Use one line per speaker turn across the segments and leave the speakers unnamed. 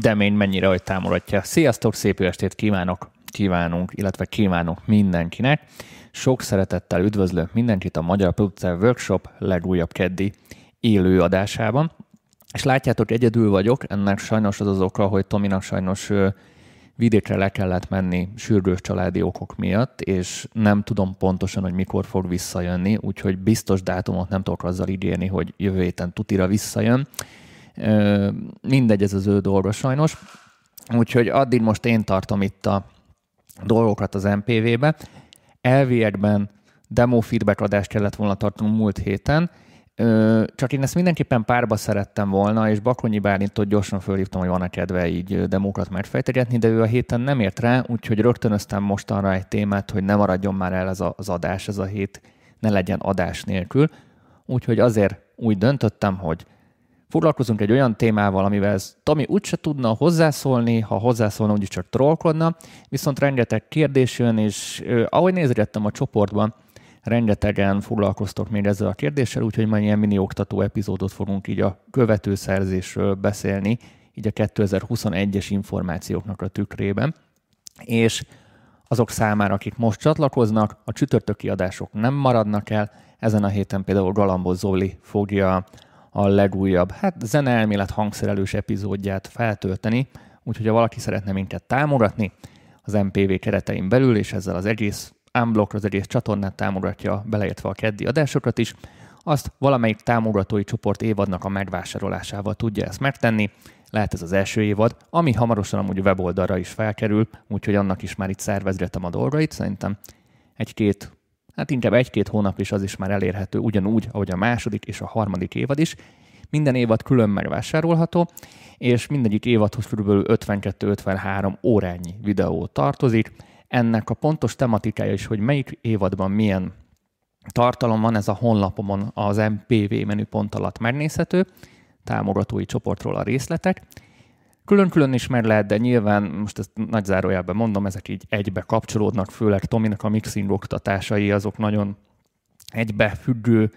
demény mennyire, hogy támogatja. Sziasztok, szép estét kívánok, kívánunk, illetve kívánok mindenkinek. Sok szeretettel üdvözlök mindenkit a Magyar Producer Workshop legújabb keddi élő adásában. És látjátok, egyedül vagyok, ennek sajnos az az oka, hogy Tominak sajnos vidékre le kellett menni sürgős családi okok miatt, és nem tudom pontosan, hogy mikor fog visszajönni, úgyhogy biztos dátumot nem tudok azzal ígérni, hogy jövő héten tutira visszajön. Mindegy, ez az ő dolga sajnos. Úgyhogy addig most én tartom itt a dolgokat az MPV-be. Elviekben demo feedback adást kellett volna tartanunk múlt héten, csak én ezt mindenképpen párba szerettem volna, és Bakonyi Bálintot gyorsan fölhívtam, hogy van-e kedve így demókat megfejtegetni, de ő a héten nem ért rá, úgyhogy rögtönöztem mostanra egy témát, hogy ne maradjon már el ez az adás, ez a hét ne legyen adás nélkül. Úgyhogy azért úgy döntöttem, hogy foglalkozunk egy olyan témával, amivel Tomi úgyse tudna hozzászólni, ha hozzászólna, úgyis csak trollkodna, viszont rengeteg kérdés jön, és ahogy nézegettem a csoportban, rengetegen foglalkoztok még ezzel a kérdéssel, úgyhogy majd ilyen mini oktató epizódot fogunk így a követő szerzésről beszélni, így a 2021-es információknak a tükrében. És azok számára, akik most csatlakoznak, a csütörtöki adások nem maradnak el. Ezen a héten például Galambos Zoli fogja a legújabb, hát zeneelmélet hangszerelős epizódját feltölteni, úgyhogy ha valaki szeretne minket támogatni az MPV keretein belül, és ezzel az egész unblock az egész csatornát támogatja, beleértve a keddi adásokat is, azt valamelyik támogatói csoport évadnak a megvásárolásával tudja ezt megtenni. Lehet ez az első évad, ami hamarosan amúgy weboldalra is felkerül, úgyhogy annak is már itt szervezgetem a dolgait. Szerintem egy-két, hát inkább egy-két hónap is az is már elérhető, ugyanúgy, ahogy a második és a harmadik évad is. Minden évad külön megvásárolható, és mindegyik évadhoz kb. 52-53 órányi videó tartozik ennek a pontos tematikája is, hogy melyik évadban milyen tartalom van, ez a honlapomon az MPV menüpont alatt megnézhető, támogatói csoportról a részletek. Külön-külön is meg lehet, de nyilván, most ezt nagy zárójelben mondom, ezek így egybe kapcsolódnak, főleg Tominak a mixing oktatásai, azok nagyon egybefüggő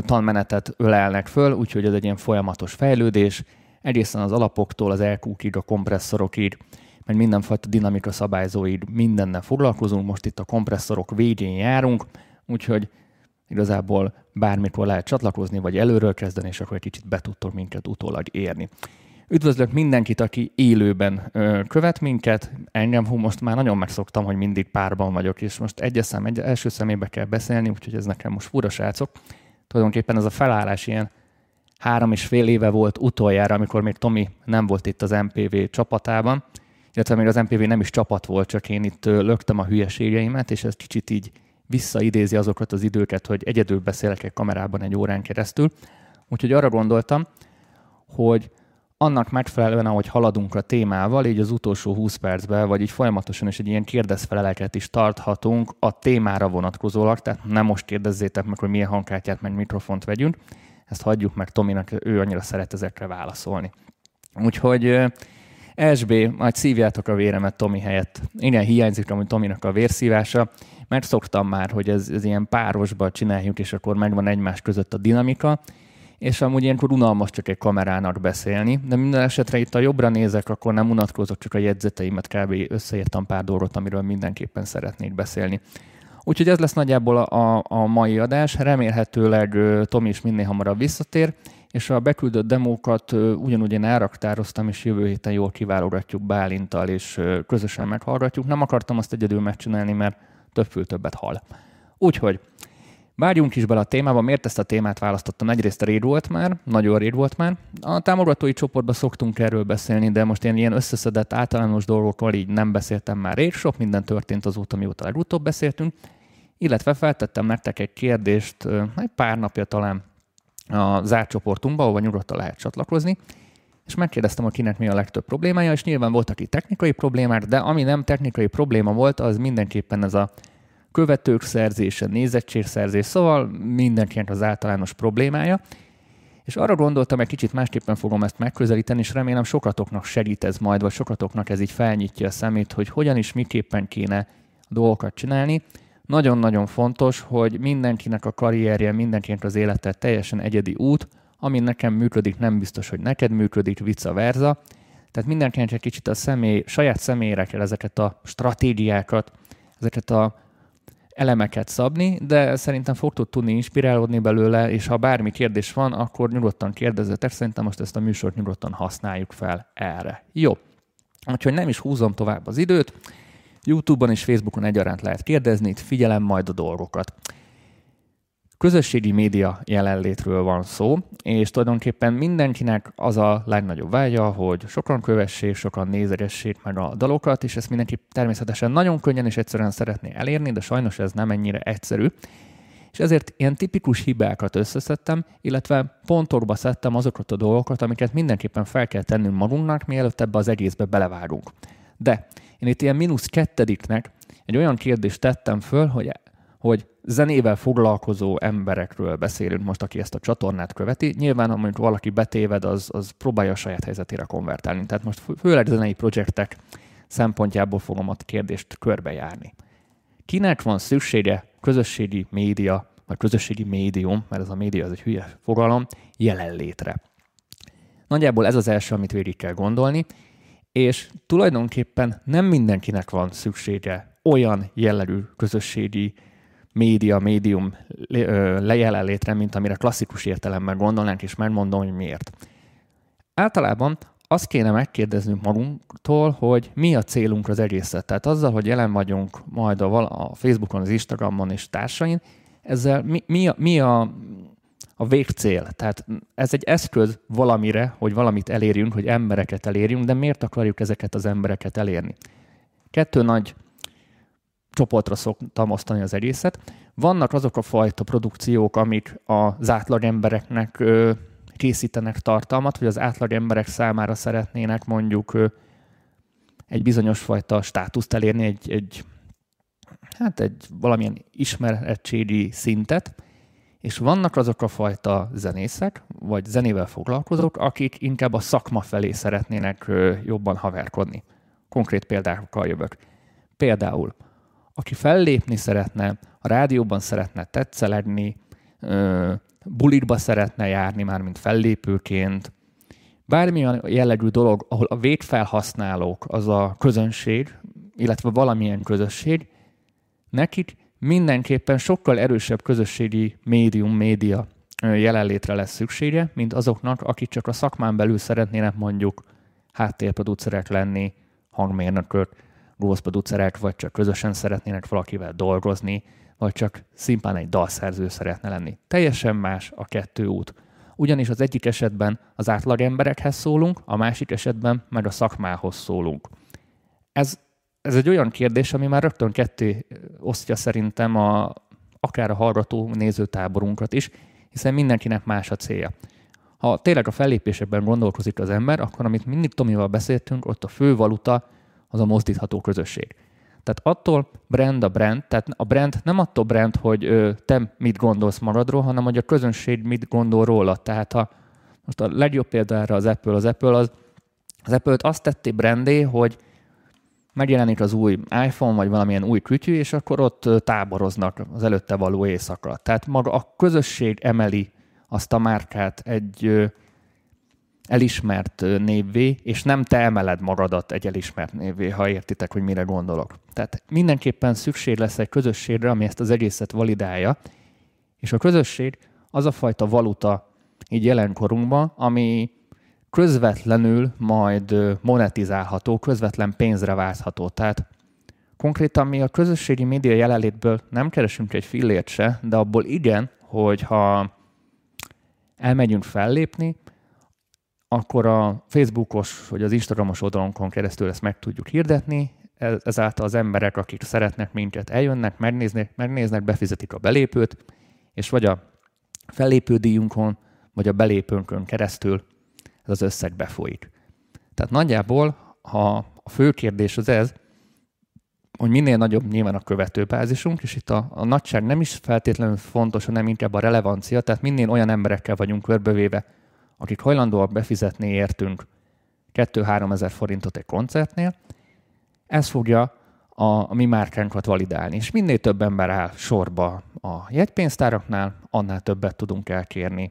tanmenetet ölelnek föl, úgyhogy ez egy ilyen folyamatos fejlődés, egészen az alapoktól az elkúkig, a kompresszorokig, meg mindenfajta dinamika szabályzóid, mindennel foglalkozunk, most itt a kompresszorok végén járunk, úgyhogy igazából bármikor lehet csatlakozni, vagy előről kezdeni, és akkor egy kicsit be tudtok minket utólag érni. Üdvözlök mindenkit, aki élőben ö, követ minket. Engem hú, most már nagyon megszoktam, hogy mindig párban vagyok, és most egyes szem, egy, első szemébe kell beszélni, úgyhogy ez nekem most fura srácok. Tulajdonképpen ez a felállás ilyen három és fél éve volt utoljára, amikor még Tomi nem volt itt az MPV csapatában, illetve még az MPV nem is csapat volt, csak én itt löktem a hülyeségeimet, és ez kicsit így visszaidézi azokat az időket, hogy egyedül beszélek egy kamerában egy órán keresztül. Úgyhogy arra gondoltam, hogy annak megfelelően, ahogy haladunk a témával, így az utolsó 20 percben, vagy így folyamatosan is egy ilyen kérdezfeleleket is tarthatunk a témára vonatkozólag, tehát nem most kérdezzétek meg, hogy milyen hangkártyát, meg mikrofont vegyünk, ezt hagyjuk meg Tominak, ő annyira szeret ezekre válaszolni. Úgyhogy SB, majd szívjátok a véremet Tomi helyett. Igen, hiányzik amúgy Tominak a vérszívása, mert szoktam már, hogy ez, ez ilyen párosba csináljuk, és akkor megvan egymás között a dinamika, és amúgy ilyenkor unalmas csak egy kamerának beszélni, de minden esetre itt a jobbra nézek, akkor nem unatkozok, csak a jegyzeteimet kb. összeírtam pár dolgot, amiről mindenképpen szeretnék beszélni. Úgyhogy ez lesz nagyjából a, a, mai adás, remélhetőleg Tomi is minél hamarabb visszatér, és a beküldött demókat ugyanúgy én elraktároztam, és jövő héten jól kiválogatjuk Bálintal, és közösen meghallgatjuk. Nem akartam azt egyedül megcsinálni, mert több fül többet hal. Úgyhogy Várjunk is bele a témába, miért ezt a témát választottam? Egyrészt rég volt már, nagyon rég volt már. A támogatói csoportban szoktunk erről beszélni, de most én ilyen összeszedett általános dolgokról így nem beszéltem már rég, sok minden történt azóta, mióta legutóbb beszéltünk. Illetve feltettem nektek egy kérdést, egy pár napja talán a zárt csoportunkba, ahova nyugodtan lehet csatlakozni, és megkérdeztem, hogy kinek mi a legtöbb problémája, és nyilván voltak itt technikai problémák, de ami nem technikai probléma volt, az mindenképpen ez a követők szerzése, nézettségszerzés, szóval mindenkinek az általános problémája. És arra gondoltam, egy kicsit másképpen fogom ezt megközelíteni, és remélem sokatoknak segít ez majd, vagy sokatoknak ez így felnyitja a szemét, hogy hogyan is miképpen kéne dolgokat csinálni. Nagyon-nagyon fontos, hogy mindenkinek a karrierje, mindenkinek az élete teljesen egyedi út, ami nekem működik, nem biztos, hogy neked működik, vice versa. Tehát mindenkinek egy kicsit a személy, saját személyre kell ezeket a stratégiákat, ezeket a elemeket szabni, de szerintem fogtok tudni inspirálódni belőle, és ha bármi kérdés van, akkor nyugodtan kérdezzetek, szerintem most ezt a műsort nyugodtan használjuk fel erre. Jó, úgyhogy nem is húzom tovább az időt, YouTube-on és Facebookon egyaránt lehet kérdezni, itt figyelem majd a dolgokat. Közösségi média jelenlétről van szó, és tulajdonképpen mindenkinek az a legnagyobb vágya, hogy sokan kövessék, sokan nézegessék meg a dalokat, és ezt mindenki természetesen nagyon könnyen és egyszerűen szeretné elérni, de sajnos ez nem ennyire egyszerű. És ezért ilyen tipikus hibákat összeszedtem, illetve pontokba szedtem azokat a dolgokat, amiket mindenképpen fel kell tennünk magunknak, mielőtt ebbe az egészbe belevágunk. De én itt ilyen mínusz kettediknek egy olyan kérdést tettem föl, hogy, hogy zenével foglalkozó emberekről beszélünk most, aki ezt a csatornát követi. Nyilván, ha mondjuk valaki betéved, az, az próbálja a saját helyzetére konvertálni. Tehát most főleg zenei projektek szempontjából fogom a kérdést körbejárni. Kinek van szüksége közösségi média, vagy közösségi médium, mert ez a média az egy hülye fogalom, jelenlétre? Nagyjából ez az első, amit végig kell gondolni, és tulajdonképpen nem mindenkinek van szüksége olyan jellegű közösségi média, médium lejelenlétre, mint amire klasszikus értelemben gondolnánk, és megmondom, hogy miért. Általában azt kéne megkérdeznünk magunktól, hogy mi a célunk az egészet. Tehát azzal, hogy jelen vagyunk majd a, a Facebookon, az Instagramon és társain, ezzel mi, mi, a, mi a, a végcél? Tehát ez egy eszköz valamire, hogy valamit elérjünk, hogy embereket elérjünk, de miért akarjuk ezeket az embereket elérni? Kettő nagy csoportra szoktam osztani az egészet. Vannak azok a fajta produkciók, amik az átlag embereknek készítenek tartalmat, vagy az átlag emberek számára szeretnének mondjuk egy bizonyos fajta státuszt elérni, egy, egy, hát egy valamilyen ismerettségi szintet, és vannak azok a fajta zenészek, vagy zenével foglalkozók, akik inkább a szakma felé szeretnének jobban haverkodni. Konkrét példákkal jövök. Például aki fellépni szeretne, a rádióban szeretne tetszelegni, bulitba szeretne járni, már mint fellépőként, bármilyen jellegű dolog, ahol a végfelhasználók az a közönség, illetve valamilyen közösség, nekik mindenképpen sokkal erősebb közösségi médium, média jelenlétre lesz szüksége, mint azoknak, akik csak a szakmán belül szeretnének mondjuk háttérproducerek lenni, hangmérnökök, producerek, vagy csak közösen szeretnének valakivel dolgozni, vagy csak szimplán egy dalszerző szeretne lenni. Teljesen más a kettő út. Ugyanis az egyik esetben az átlag emberekhez szólunk, a másik esetben meg a szakmához szólunk. Ez, ez egy olyan kérdés, ami már rögtön ketté osztja szerintem a, akár a hallgató nézőtáborunkat is, hiszen mindenkinek más a célja. Ha tényleg a fellépésekben gondolkozik az ember, akkor amit mindig Tomival beszéltünk, ott a fő valuta az a mozdítható közösség. Tehát attól brand a brand, tehát a brand nem attól brand, hogy ö, te mit gondolsz magadról, hanem hogy a közönség mit gondol róla. Tehát ha most a legjobb példa erre az Apple, az Apple az, az Apple-t azt tetté brandé, hogy megjelenik az új iPhone, vagy valamilyen új kütyű, és akkor ott táboroznak az előtte való éjszaka. Tehát maga a közösség emeli azt a márkát egy elismert névvé, és nem te emeled magadat egy elismert névvé, ha értitek, hogy mire gondolok. Tehát mindenképpen szükség lesz egy közösségre, ami ezt az egészet validálja, és a közösség az a fajta valuta így jelenkorunkban, ami közvetlenül majd monetizálható, közvetlen pénzre váltható. Tehát konkrétan mi a közösségi média jelenlétből nem keresünk egy fillért se, de abból igen, hogyha elmegyünk fellépni, akkor a Facebookos vagy az Instagramos oldalonkon keresztül ezt meg tudjuk hirdetni, ezáltal az emberek, akik szeretnek minket, eljönnek, megnéznek, megnéznek, befizetik a belépőt, és vagy a fellépődíjunkon, vagy a belépőnkön keresztül ez az összeg befolyik. Tehát nagyjából, ha a fő kérdés az ez, hogy minél nagyobb nyilván a követőbázisunk, és itt a, a nagyság nem is feltétlenül fontos, hanem inkább a relevancia, tehát minél olyan emberekkel vagyunk körbevéve, akik hajlandóak befizetni értünk 2-3 ezer forintot egy koncertnél, ez fogja a, a mi márkánkat validálni. És minél több ember áll sorba a jegypénztáraknál, annál többet tudunk elkérni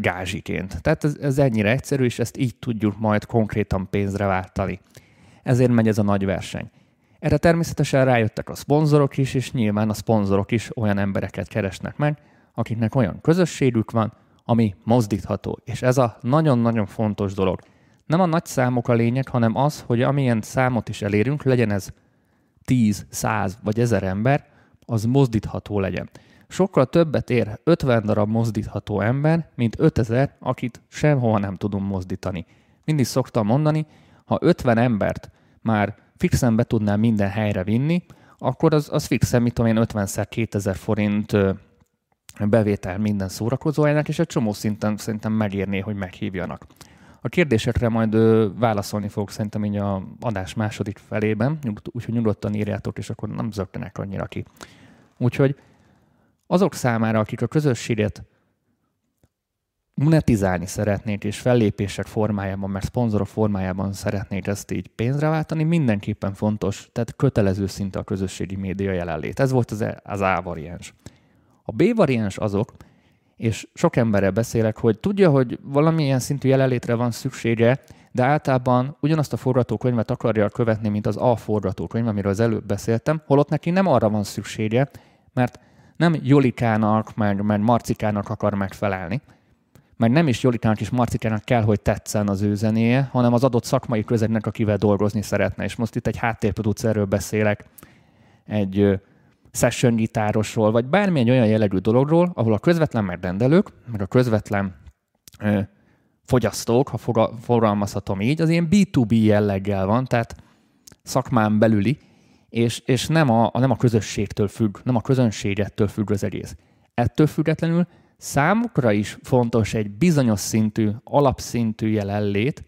gázsiként. Tehát ez, ez ennyire egyszerű, és ezt így tudjuk majd konkrétan pénzre váltani. Ezért megy ez a nagy verseny. Erre természetesen rájöttek a szponzorok is, és nyilván a szponzorok is olyan embereket keresnek meg, akiknek olyan közösségük van, ami mozdítható. És ez a nagyon-nagyon fontos dolog. Nem a nagy számok a lényeg, hanem az, hogy amilyen számot is elérünk, legyen ez 10, 100 vagy 1000 ember, az mozdítható legyen. Sokkal többet ér 50 darab mozdítható ember, mint 5000, akit sehova nem tudunk mozdítani. Mindig szoktam mondani, ha 50 embert már fixen be tudnám minden helyre vinni, akkor az, az fixen, mit tudom én, 50-szer 2000 forint bevétel minden szórakozójának, és egy csomó szinten szerintem megérné, hogy meghívjanak. A kérdésekre majd ö, válaszolni fogok szerintem így a adás második felében, úgyhogy nyugodtan írjátok, és akkor nem zögtenek annyira ki. Úgyhogy azok számára, akik a közösséget monetizálni szeretnék, és fellépések formájában, mert szponzorok formájában szeretnék ezt így pénzre váltani, mindenképpen fontos, tehát kötelező szinte a közösségi média jelenlét. Ez volt az, e, az A variáns. A B variáns azok, és sok emberrel beszélek, hogy tudja, hogy valamilyen szintű jelenlétre van szüksége, de általában ugyanazt a forgatókönyvet akarja követni, mint az A forgatókönyv, amiről az előbb beszéltem, holott neki nem arra van szüksége, mert nem Jolikának, meg, meg Marcikának akar megfelelni, meg nem is Jolikának és Marcikának kell, hogy tetszen az ő zenéje, hanem az adott szakmai közegnek, akivel dolgozni szeretne. És most itt egy háttérproducerről beszélek, egy session gitárosról, vagy bármilyen olyan jellegű dologról, ahol a közvetlen megrendelők, meg a közvetlen ö, fogyasztók, ha fogalmazhatom így, az ilyen B2B jelleggel van, tehát szakmán belüli, és, és nem, a, nem a közösségtől függ, nem a közönségettől függ az egész. Ettől függetlenül számukra is fontos egy bizonyos szintű, alapszintű jelenlét,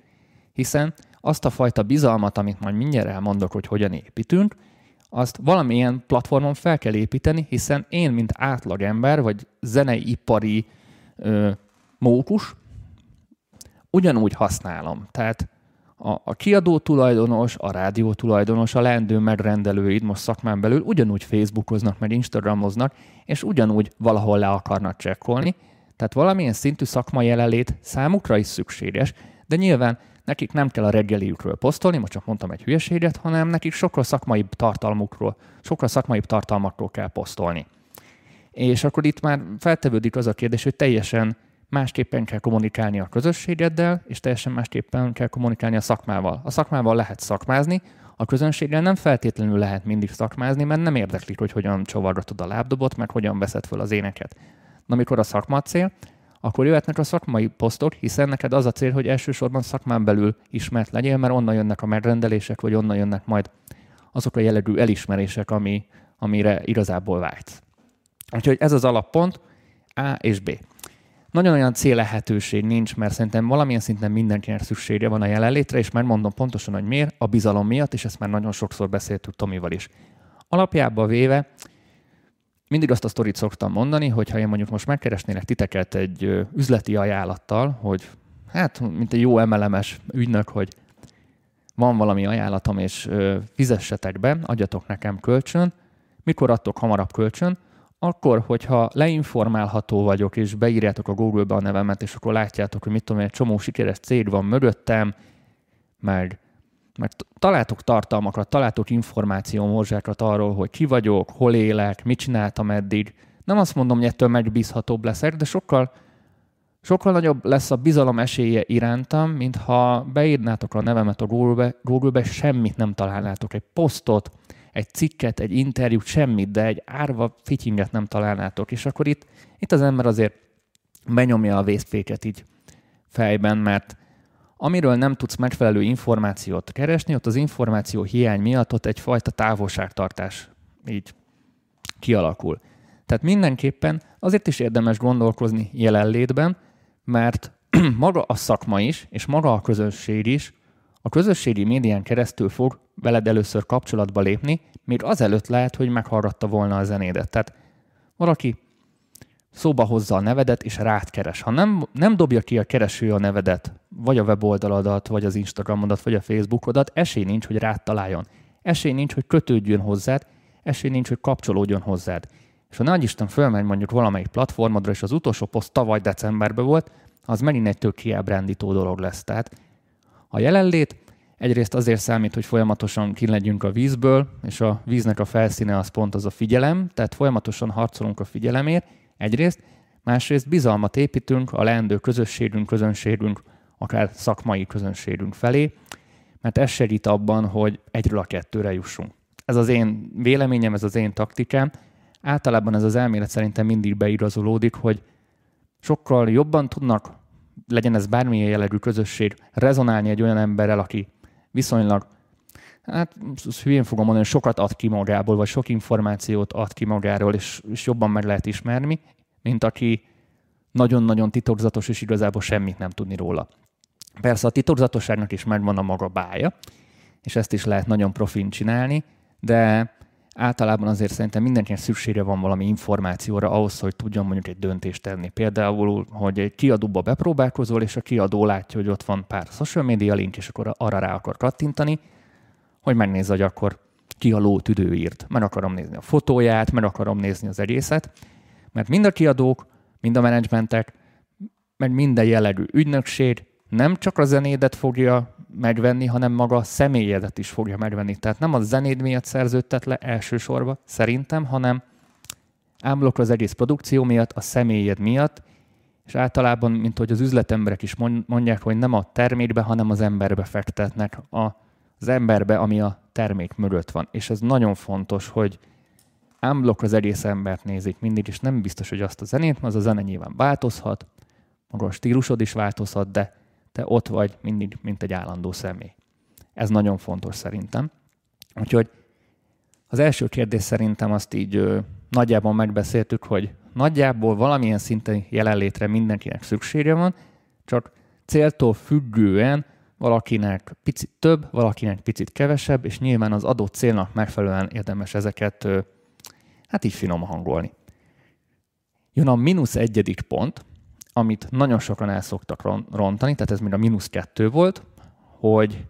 hiszen azt a fajta bizalmat, amit majd mindjárt elmondok, hogy hogyan építünk, azt valamilyen platformon fel kell építeni, hiszen én, mint átlagember, vagy zeneipari ö, mókus, ugyanúgy használom. Tehát a, a kiadó tulajdonos, a rádió tulajdonos, a leendő megrendelőid most szakmán belül ugyanúgy Facebookoznak, meg Instagramoznak, és ugyanúgy valahol le akarnak csekkolni. Tehát valamilyen szintű szakmai jelenlét számukra is szükséges, de nyilván nekik nem kell a reggeliükről posztolni, most csak mondtam egy hülyeséget, hanem nekik sokkal szakmai tartalmukról, sokkal szakmai tartalmakról kell posztolni. És akkor itt már feltevődik az a kérdés, hogy teljesen másképpen kell kommunikálni a közösségeddel, és teljesen másképpen kell kommunikálni a szakmával. A szakmával lehet szakmázni, a közönséggel nem feltétlenül lehet mindig szakmázni, mert nem érdeklik, hogy hogyan csavargatod a lábdobot, meg hogyan veszed föl az éneket. Na, amikor a szakma cél, akkor jöhetnek a szakmai posztok, hiszen neked az a cél, hogy elsősorban szakmán belül ismert legyél, mert onnan jönnek a megrendelések, vagy onnan jönnek majd azok a jellegű elismerések, ami, amire igazából vágysz. Úgyhogy ez az alappont, A és B. Nagyon olyan céllehetőség nincs, mert szerintem valamilyen szinten mindenkinek szüksége van a jelenlétre, és már mondom pontosan, hogy miért, a bizalom miatt, és ezt már nagyon sokszor beszéltük Tomival is. Alapjába véve mindig azt a sztorit szoktam mondani, hogy ha én mondjuk most megkeresnélek titeket egy üzleti ajánlattal, hogy hát, mint egy jó emelemes ügynök, hogy van valami ajánlatom, és fizessetek be, adjatok nekem kölcsön, mikor adtok hamarabb kölcsön, akkor, hogyha leinformálható vagyok, és beírjátok a Google-be a nevemet, és akkor látjátok, hogy mit tudom, egy csomó sikeres cég van mögöttem, meg, meg találtok tartalmakat, találtok információ morzsákat arról, hogy ki vagyok, hol élek, mit csináltam eddig. Nem azt mondom, hogy ettől megbízhatóbb leszek, de sokkal, sokkal nagyobb lesz a bizalom esélye irántam, mint ha beírnátok a nevemet a Google-be, Google-be semmit nem találnátok. Egy posztot, egy cikket, egy interjút, semmit, de egy árva fityinget nem találnátok. És akkor itt, itt az ember azért benyomja a vészféket így fejben, mert amiről nem tudsz megfelelő információt keresni, ott az információ hiány miatt ott egyfajta távolságtartás így kialakul. Tehát mindenképpen azért is érdemes gondolkozni jelenlétben, mert maga a szakma is, és maga a közösség is a közösségi médián keresztül fog veled először kapcsolatba lépni, még azelőtt lehet, hogy meghallgatta volna a zenédet. Tehát valaki szóba hozza a nevedet, és rád keres. Ha nem, nem dobja ki a kereső a nevedet, vagy a weboldaladat, vagy az Instagramodat, vagy a Facebookodat, esély nincs, hogy rád találjon. Esély nincs, hogy kötődjön hozzád, esély nincs, hogy kapcsolódjon hozzád. és ha nagy Isten fölmegy mondjuk valamelyik platformodra, és az utolsó poszt tavaly decemberben volt, az megint egy tök kiábrándító dolog lesz. Tehát a jelenlét egyrészt azért számít, hogy folyamatosan ki legyünk a vízből, és a víznek a felszíne az pont az a figyelem, tehát folyamatosan harcolunk a figyelemért, egyrészt, másrészt bizalmat építünk a leendő közösségünk, közönségünk, akár szakmai közönségünk felé, mert ez segít abban, hogy egyről a kettőre jussunk. Ez az én véleményem, ez az én taktikám. Általában ez az elmélet szerintem mindig beigazolódik, hogy sokkal jobban tudnak, legyen ez bármilyen jellegű közösség, rezonálni egy olyan emberrel, aki viszonylag, hát hülyén fogom mondani, sokat ad ki magából, vagy sok információt ad ki magáról, és, és jobban meg lehet ismerni, mint aki nagyon-nagyon titokzatos, és igazából semmit nem tudni róla. Persze a titokzatosságnak is megvan a maga bája, és ezt is lehet nagyon profin csinálni, de általában azért szerintem mindenkinek szüksége van valami információra ahhoz, hogy tudjon mondjuk egy döntést tenni. Például, hogy egy kiadóba bepróbálkozol, és a kiadó látja, hogy ott van pár social media link, és akkor arra rá akar kattintani, hogy megnézze, hogy akkor ki a ló tüdő írt. Meg akarom nézni a fotóját, meg akarom nézni az egészet, mert mind a kiadók, mind a menedzsmentek, meg minden jellegű ügynökség nem csak a zenédet fogja megvenni, hanem maga a személyedet is fogja megvenni. Tehát nem a zenéd miatt szerződtet le elsősorban, szerintem, hanem ámblok az egész produkció miatt, a személyed miatt, és általában, mint hogy az üzletemberek is mondják, hogy nem a termékbe, hanem az emberbe fektetnek, a, az emberbe, ami a termék mögött van. És ez nagyon fontos, hogy ámblok az egész embert nézik mindig, és nem biztos, hogy azt a zenét, az a zene nyilván változhat, maga a stílusod is változhat, de te ott vagy mindig, mint egy állandó személy. Ez nagyon fontos szerintem. Úgyhogy az első kérdés szerintem azt így ö, nagyjából megbeszéltük, hogy nagyjából valamilyen szinten jelenlétre mindenkinek szüksége van, csak céltól függően valakinek picit több, valakinek picit kevesebb, és nyilván az adott célnak megfelelően érdemes ezeket hát így finom hangolni. Jön a mínusz egyedik pont, amit nagyon sokan el szoktak rontani, tehát ez még a mínusz kettő volt, hogy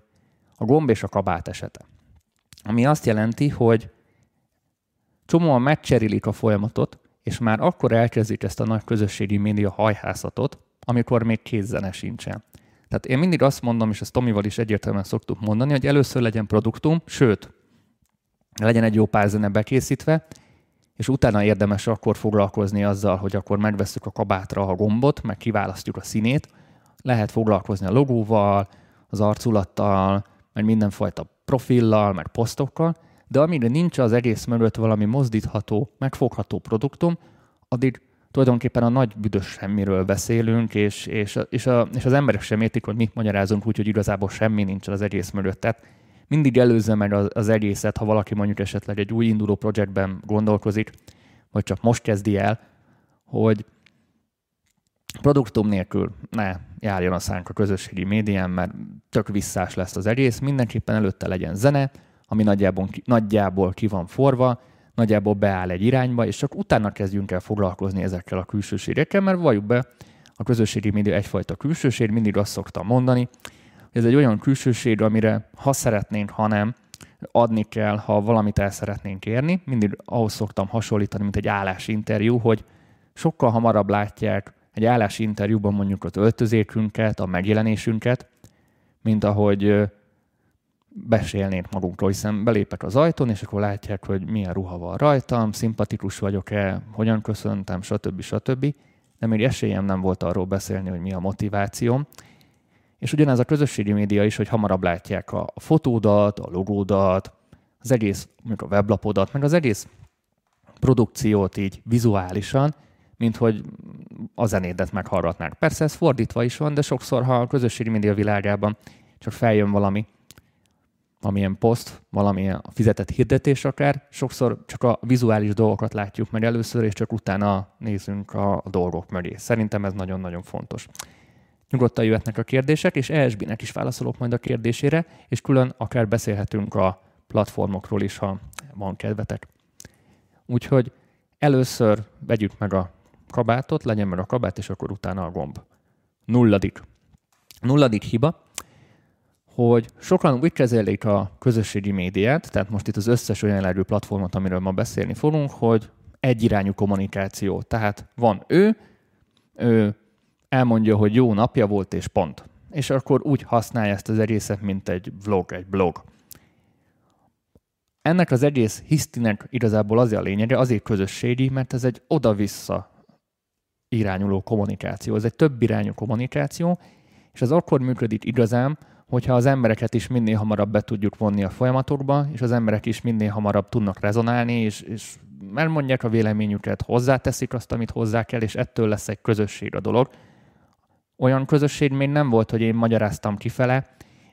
a gomb és a kabát esete. Ami azt jelenti, hogy csomóan megcserélik a folyamatot, és már akkor elkezdik ezt a nagy közösségi média hajhászatot, amikor még kézzene sincsen. Tehát én mindig azt mondom, és ezt Tomival is egyértelműen szoktuk mondani, hogy először legyen produktum, sőt, legyen egy jó pár zene bekészítve, és utána érdemes akkor foglalkozni azzal, hogy akkor megveszük a kabátra a gombot, meg kiválasztjuk a színét, lehet foglalkozni a logóval, az arculattal, meg mindenfajta profillal, meg posztokkal, de amire nincs az egész mögött valami mozdítható, megfogható produktum, addig tulajdonképpen a nagy büdös semmiről beszélünk, és, és, és, a, és az emberek sem értik, hogy mit magyarázunk úgy, hogy igazából semmi nincs az egész mögött. Tehát mindig előzze meg az, az egészet, ha valaki mondjuk esetleg egy új induló projektben gondolkozik, vagy csak most kezdi el, hogy produktum nélkül ne járjon a szánk a közösségi médián, mert tök visszás lesz az egész. Mindenképpen előtte legyen zene, ami nagyjából, nagyjából ki van forva, nagyjából beáll egy irányba, és csak utána kezdjünk el foglalkozni ezekkel a külsőségekkel, mert valljuk be, a közösségi média egyfajta külsőség, mindig azt szoktam mondani, ez egy olyan külsőség, amire ha szeretnénk, ha nem, adni kell, ha valamit el szeretnénk érni. Mindig ahhoz szoktam hasonlítani, mint egy állásinterjú, hogy sokkal hamarabb látják egy állásinterjúban mondjuk az öltözékünket, a megjelenésünket, mint ahogy besélnénk magunkról, hiszen belépek az ajtón, és akkor látják, hogy milyen ruha van rajtam, szimpatikus vagyok-e, hogyan köszöntem, stb. stb. De még esélyem nem volt arról beszélni, hogy mi a motivációm. És ugyanez a közösségi média is, hogy hamarabb látják a fotódat, a logódat, az egész, mondjuk a weblapodat, meg az egész produkciót így vizuálisan, mint hogy a zenédet meghallgatnák. Persze ez fordítva is van, de sokszor, ha a közösségi média világában csak feljön valami, valamilyen poszt, valamilyen fizetett hirdetés akár, sokszor csak a vizuális dolgokat látjuk meg először, és csak utána nézünk a dolgok mögé. Szerintem ez nagyon-nagyon fontos. Nyugodtan jöhetnek a kérdések, és ESB-nek is válaszolok majd a kérdésére, és külön akár beszélhetünk a platformokról is, ha van kedvetek. Úgyhogy először vegyük meg a kabátot, legyen meg a kabát, és akkor utána a gomb. Nulladik. Nulladik hiba, hogy sokan úgy kezelik a közösségi médiát, tehát most itt az összes olyan jellegű platformot, amiről ma beszélni fogunk, hogy egyirányú kommunikáció. Tehát van ő, ő elmondja, hogy jó napja volt, és pont. És akkor úgy használja ezt az egészet, mint egy vlog, egy blog. Ennek az egész hisztinek igazából az a lényege, azért közösségi, mert ez egy oda-vissza irányuló kommunikáció. Ez egy több irányú kommunikáció, és ez akkor működik igazán, hogyha az embereket is minél hamarabb be tudjuk vonni a folyamatokba, és az emberek is minél hamarabb tudnak rezonálni, és, és elmondják a véleményüket, hozzáteszik azt, amit hozzá kell, és ettől lesz egy közösség a dolog. Olyan közösség még nem volt, hogy én magyaráztam kifele,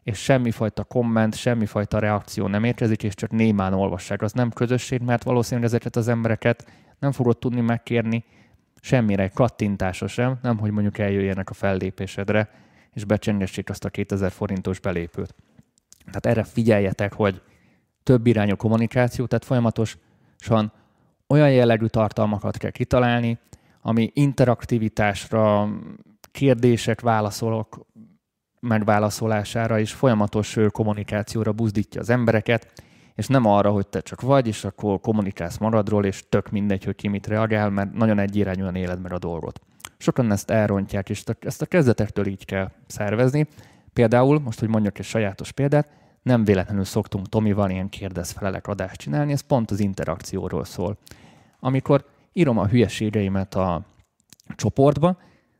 és semmifajta komment, semmifajta reakció nem érkezik, és csak némán olvassák. Az nem közösség, mert valószínűleg ezeket az embereket nem fogod tudni megkérni semmire, kattintásra sem, nem, hogy mondjuk eljöjjenek a fellépésedre, és becsengessék azt a 2000 forintos belépőt. Tehát erre figyeljetek, hogy több irányú kommunikáció, tehát folyamatosan olyan jellegű tartalmakat kell kitalálni, ami interaktivitásra, kérdések, válaszolok megválaszolására és folyamatos kommunikációra buzdítja az embereket, és nem arra, hogy te csak vagy, és akkor kommunikálsz maradról, és tök mindegy, hogy ki mit reagál, mert nagyon egyirányúan éled meg a dolgot. Sokan ezt elrontják, és ezt a kezdetektől így kell szervezni. Például, most, hogy mondjak egy sajátos példát, nem véletlenül szoktunk Tomival ilyen kérdezfelelek adást csinálni, ez pont az interakcióról szól. Amikor írom a hülyeségeimet a csoportba,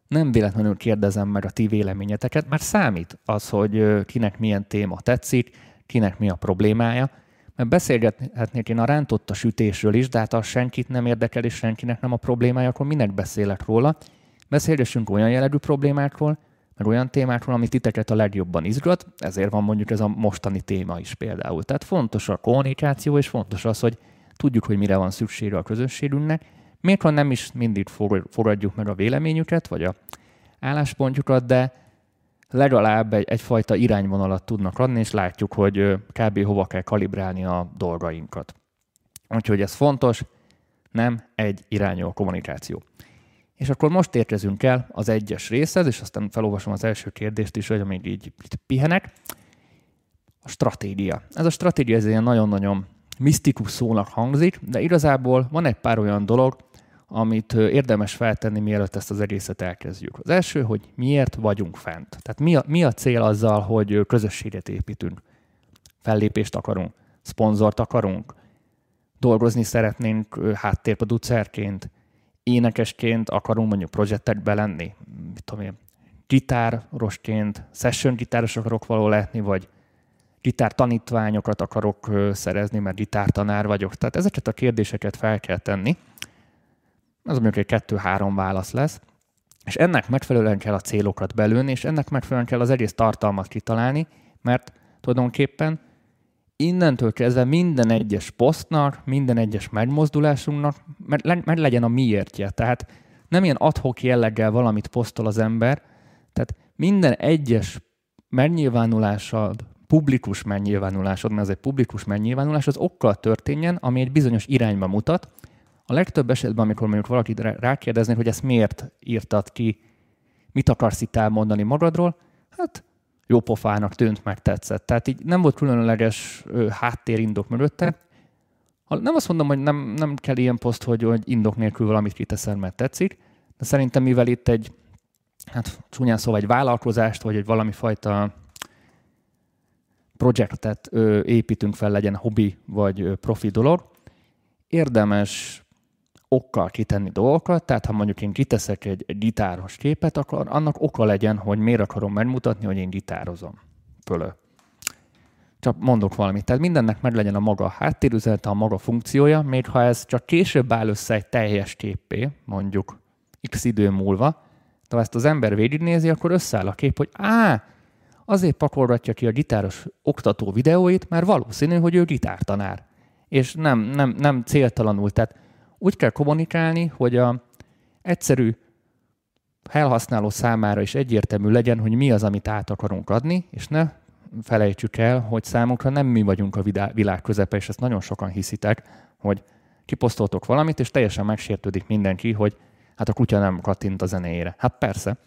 nem véletlenül kérdezem meg a ti véleményeteket, mert számít az, hogy kinek milyen téma tetszik, kinek mi a problémája, mert beszélgethetnék én a rántott a sütésről is, de hát az senkit nem érdekel, és senkinek nem a problémája, akkor minek beszélek róla. Beszélgessünk olyan jellegű problémákról, meg olyan témákról, amit titeket a legjobban izgat, ezért van mondjuk ez a mostani téma is például. Tehát fontos a kommunikáció, és fontos az, hogy tudjuk, hogy mire van szüksége a közösségünknek, még ha nem is mindig fogadjuk meg a véleményüket, vagy a álláspontjukat, de legalább egy, egyfajta irányvonalat tudnak adni, és látjuk, hogy kb. hova kell kalibrálni a dolgainkat. Úgyhogy ez fontos, nem egy irányú a kommunikáció. És akkor most érkezünk el az egyes részhez, és aztán felolvasom az első kérdést is, hogy amíg így pihenek. A stratégia. Ez a stratégia ez egy nagyon-nagyon misztikus szónak hangzik, de igazából van egy pár olyan dolog, amit érdemes feltenni, mielőtt ezt az egészet elkezdjük. Az első, hogy miért vagyunk fent. Tehát mi a, mi a cél azzal, hogy közösséget építünk? Fellépést akarunk? Szponzort akarunk? Dolgozni szeretnénk háttérproducerként? Énekesként akarunk mondjuk projektekbe lenni? Mit tudom én, gitárosként, session gitáros akarok való lehetni, vagy gitár tanítványokat akarok szerezni, mert gitártanár vagyok. Tehát ezeket a kérdéseket fel kell tenni, az mondjuk egy kettő-három válasz lesz, és ennek megfelelően kell a célokat belőni, és ennek megfelelően kell az egész tartalmat kitalálni, mert tulajdonképpen innentől kezdve minden egyes posztnak, minden egyes megmozdulásunknak meg legyen a miértje. Tehát nem ilyen adhok jelleggel valamit posztol az ember, tehát minden egyes megnyilvánulásod, publikus megnyilvánulásod, mert ez egy publikus megnyilvánulás, az okkal történjen, ami egy bizonyos irányba mutat, a legtöbb esetben, amikor mondjuk valakit rákérdeznél, hogy ezt miért írtad ki, mit akarsz itt elmondani magadról, hát jó pofának tűnt, meg tetszett. Tehát így nem volt különleges háttérindok mögötte. Nem azt mondom, hogy nem, nem kell ilyen poszt, hogy, hogy indok nélkül valamit kiteszel, mert tetszik, de szerintem mivel itt egy, hát csúnyán szóval egy vállalkozást, vagy egy valami fajta projektet ö, építünk fel, legyen hobbi vagy ö, profi dolog, érdemes okkal kitenni dolgokat, tehát ha mondjuk én kiteszek egy, gitáros képet, akkor annak oka legyen, hogy miért akarom megmutatni, hogy én gitározom. Fölö. Csak mondok valamit. Tehát mindennek meg legyen a maga háttérüzenete, a maga funkciója, még ha ez csak később áll össze egy teljes képé, mondjuk x idő múlva, de ha ezt az ember végignézi, akkor összeáll a kép, hogy á, azért pakolgatja ki a gitáros oktató videóit, mert valószínű, hogy ő gitártanár. És nem, nem, nem céltalanul. Tehát úgy kell kommunikálni, hogy a egyszerű felhasználó számára is egyértelmű legyen, hogy mi az, amit át akarunk adni, és ne felejtsük el, hogy számunkra nem mi vagyunk a világ közepe, és ezt nagyon sokan hiszitek, hogy kiposztoltok valamit, és teljesen megsértődik mindenki, hogy hát a kutya nem kattint a zenéjére. Hát persze,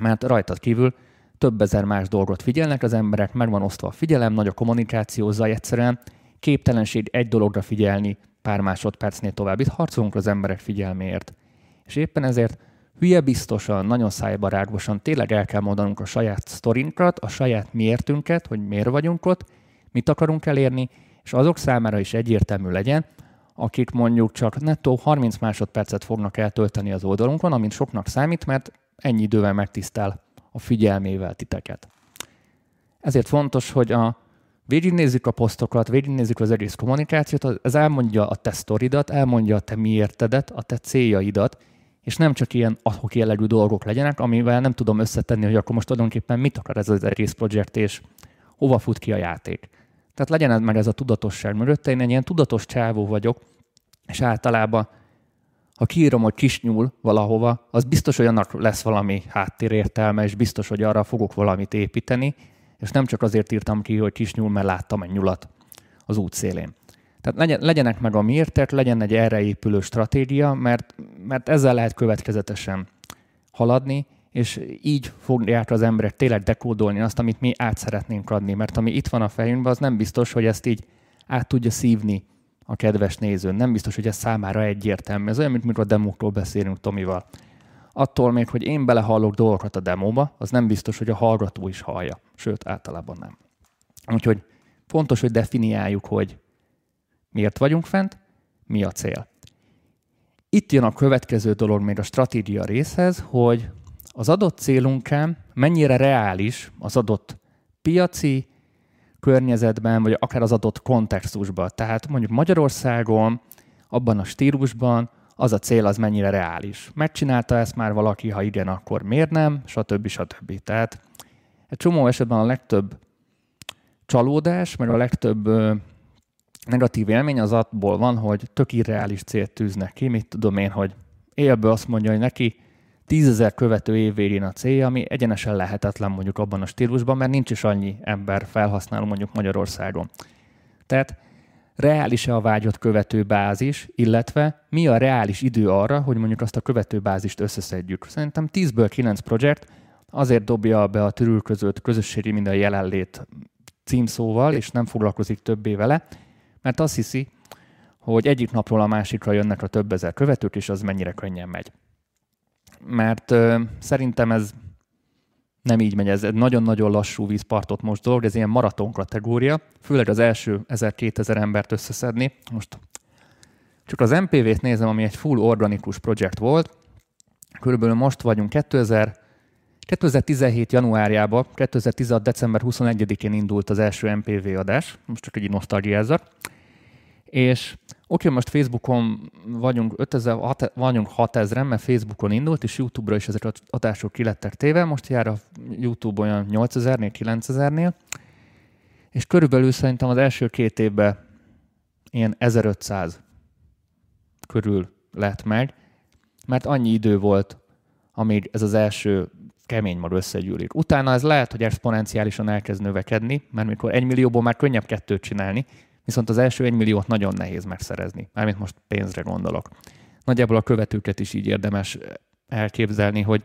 mert rajtad kívül több ezer más dolgot figyelnek az emberek, meg van osztva a figyelem, nagy a kommunikáció, zaj egyszerűen képtelenség egy dologra figyelni pár másodpercnél tovább. Itt harcolunk az emberek figyelméért. És éppen ezért hülye biztosan, nagyon szájbarátgosan tényleg el kell mondanunk a saját sztorinkat, a saját miértünket, hogy miért vagyunk ott, mit akarunk elérni, és azok számára is egyértelmű legyen, akik mondjuk csak nettó 30 másodpercet fognak eltölteni az oldalunkon, amint soknak számít, mert ennyi idővel megtisztel a figyelmével titeket. Ezért fontos, hogy a végignézzük a posztokat, végignézzük az egész kommunikációt, ez elmondja a te sztoridat, elmondja a te miértedet, a te céljaidat, és nem csak ilyen adhok jellegű dolgok legyenek, amivel nem tudom összetenni, hogy akkor most tulajdonképpen mit akar ez az egész projekt, és hova fut ki a játék. Tehát legyen meg ez a tudatosság mögötte. Én egy ilyen tudatos csávó vagyok, és általában, ha kiírom, hogy kisnyúl valahova, az biztos, hogy annak lesz valami háttérértelme, és biztos, hogy arra fogok valamit építeni, és nem csak azért írtam ki, hogy kisnyúl, mert láttam egy nyulat az út szélén. Tehát legyen, legyenek meg a miértek, legyen egy erre épülő stratégia, mert, mert ezzel lehet következetesen haladni, és így fogják az emberek tényleg dekódolni azt, amit mi át szeretnénk adni, mert ami itt van a fejünkben, az nem biztos, hogy ezt így át tudja szívni a kedves néző. Nem biztos, hogy ez számára egyértelmű. Ez olyan, mint mikor a demókról beszélünk Tomival. Attól még, hogy én belehallok dolgokat a demóba, az nem biztos, hogy a hallgató is hallja. Sőt, általában nem. Úgyhogy fontos, hogy definiáljuk, hogy miért vagyunk fent, mi a cél. Itt jön a következő dolog még a stratégia részhez, hogy az adott célunkán mennyire reális az adott piaci környezetben, vagy akár az adott kontextusban. Tehát mondjuk Magyarországon, abban a stílusban az a cél az mennyire reális. Megcsinálta ezt már valaki, ha igen, akkor miért nem, stb. stb. Tehát egy csomó esetben a legtöbb csalódás, mert a legtöbb negatív élmény az abból van, hogy tök irreális célt tűznek ki, mit tudom én, hogy élből azt mondja, hogy neki tízezer követő év végén a célja, ami egyenesen lehetetlen mondjuk abban a stílusban, mert nincs is annyi ember felhasználó mondjuk Magyarországon. Tehát reális-e a vágyott követőbázis, illetve mi a reális idő arra, hogy mondjuk azt a követőbázist összeszedjük. Szerintem 10-ből 9 projekt azért dobja be a törülközőt közösségi minden jelenlét címszóval, és nem foglalkozik többé vele, mert azt hiszi, hogy egyik napról a másikra jönnek a több ezer követők, és az mennyire könnyen megy mert ö, szerintem ez nem így megy, ez egy nagyon-nagyon lassú vízpartot most dolog, ez ilyen maraton kategória, főleg az első 1000-2000 embert összeszedni. Most csak az MPV-t nézem, ami egy full organikus projekt volt, körülbelül most vagyunk 2000, 2017. januárjában, 2016. december 21-én indult az első MPV adás, most csak egy nosztalgiázzak, és Oké, most Facebookon vagyunk 5000, 6, vagyunk 6000-en, mert Facebookon indult, és YouTube-ra is ezek az adások ki lettek téve. Most jár a YouTube olyan 8000-nél, 9000-nél. És körülbelül szerintem az első két évben ilyen 1500 körül lett meg, mert annyi idő volt, amíg ez az első kemény mag összegyűlik. Utána ez lehet, hogy exponenciálisan elkezd növekedni, mert mikor egy millióból már könnyebb kettőt csinálni, viszont az első egy milliót nagyon nehéz megszerezni, mármint most pénzre gondolok. Nagyjából a követőket is így érdemes elképzelni, hogy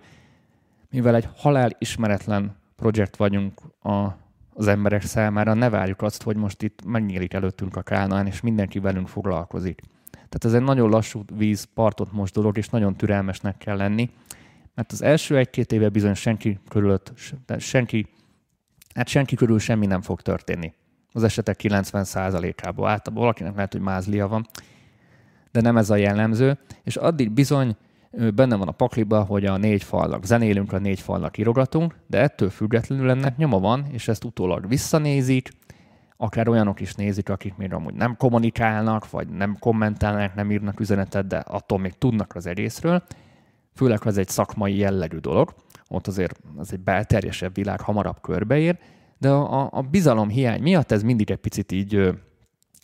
mivel egy halál ismeretlen projekt vagyunk a, az emberek számára, ne várjuk azt, hogy most itt megnyílik előttünk a kálnán, és mindenki velünk foglalkozik. Tehát ez egy nagyon lassú víz, partot most dolog, és nagyon türelmesnek kell lenni, mert az első egy-két éve bizony senki körülött, senki, hát senki körül semmi nem fog történni az esetek 90%-ában. Általában valakinek lehet, hogy mázlia van, de nem ez a jellemző, és addig bizony benne van a pakliba, hogy a négy falnak zenélünk, a négy falnak írogatunk, de ettől függetlenül ennek nyoma van, és ezt utólag visszanézik, akár olyanok is nézik, akik még amúgy nem kommunikálnak, vagy nem kommentálnak, nem írnak üzenetet, de attól még tudnak az egészről, főleg ha ez egy szakmai jellegű dolog, ott azért az egy belterjesebb világ hamarabb körbeér, de a, a bizalom hiány miatt ez mindig egy picit így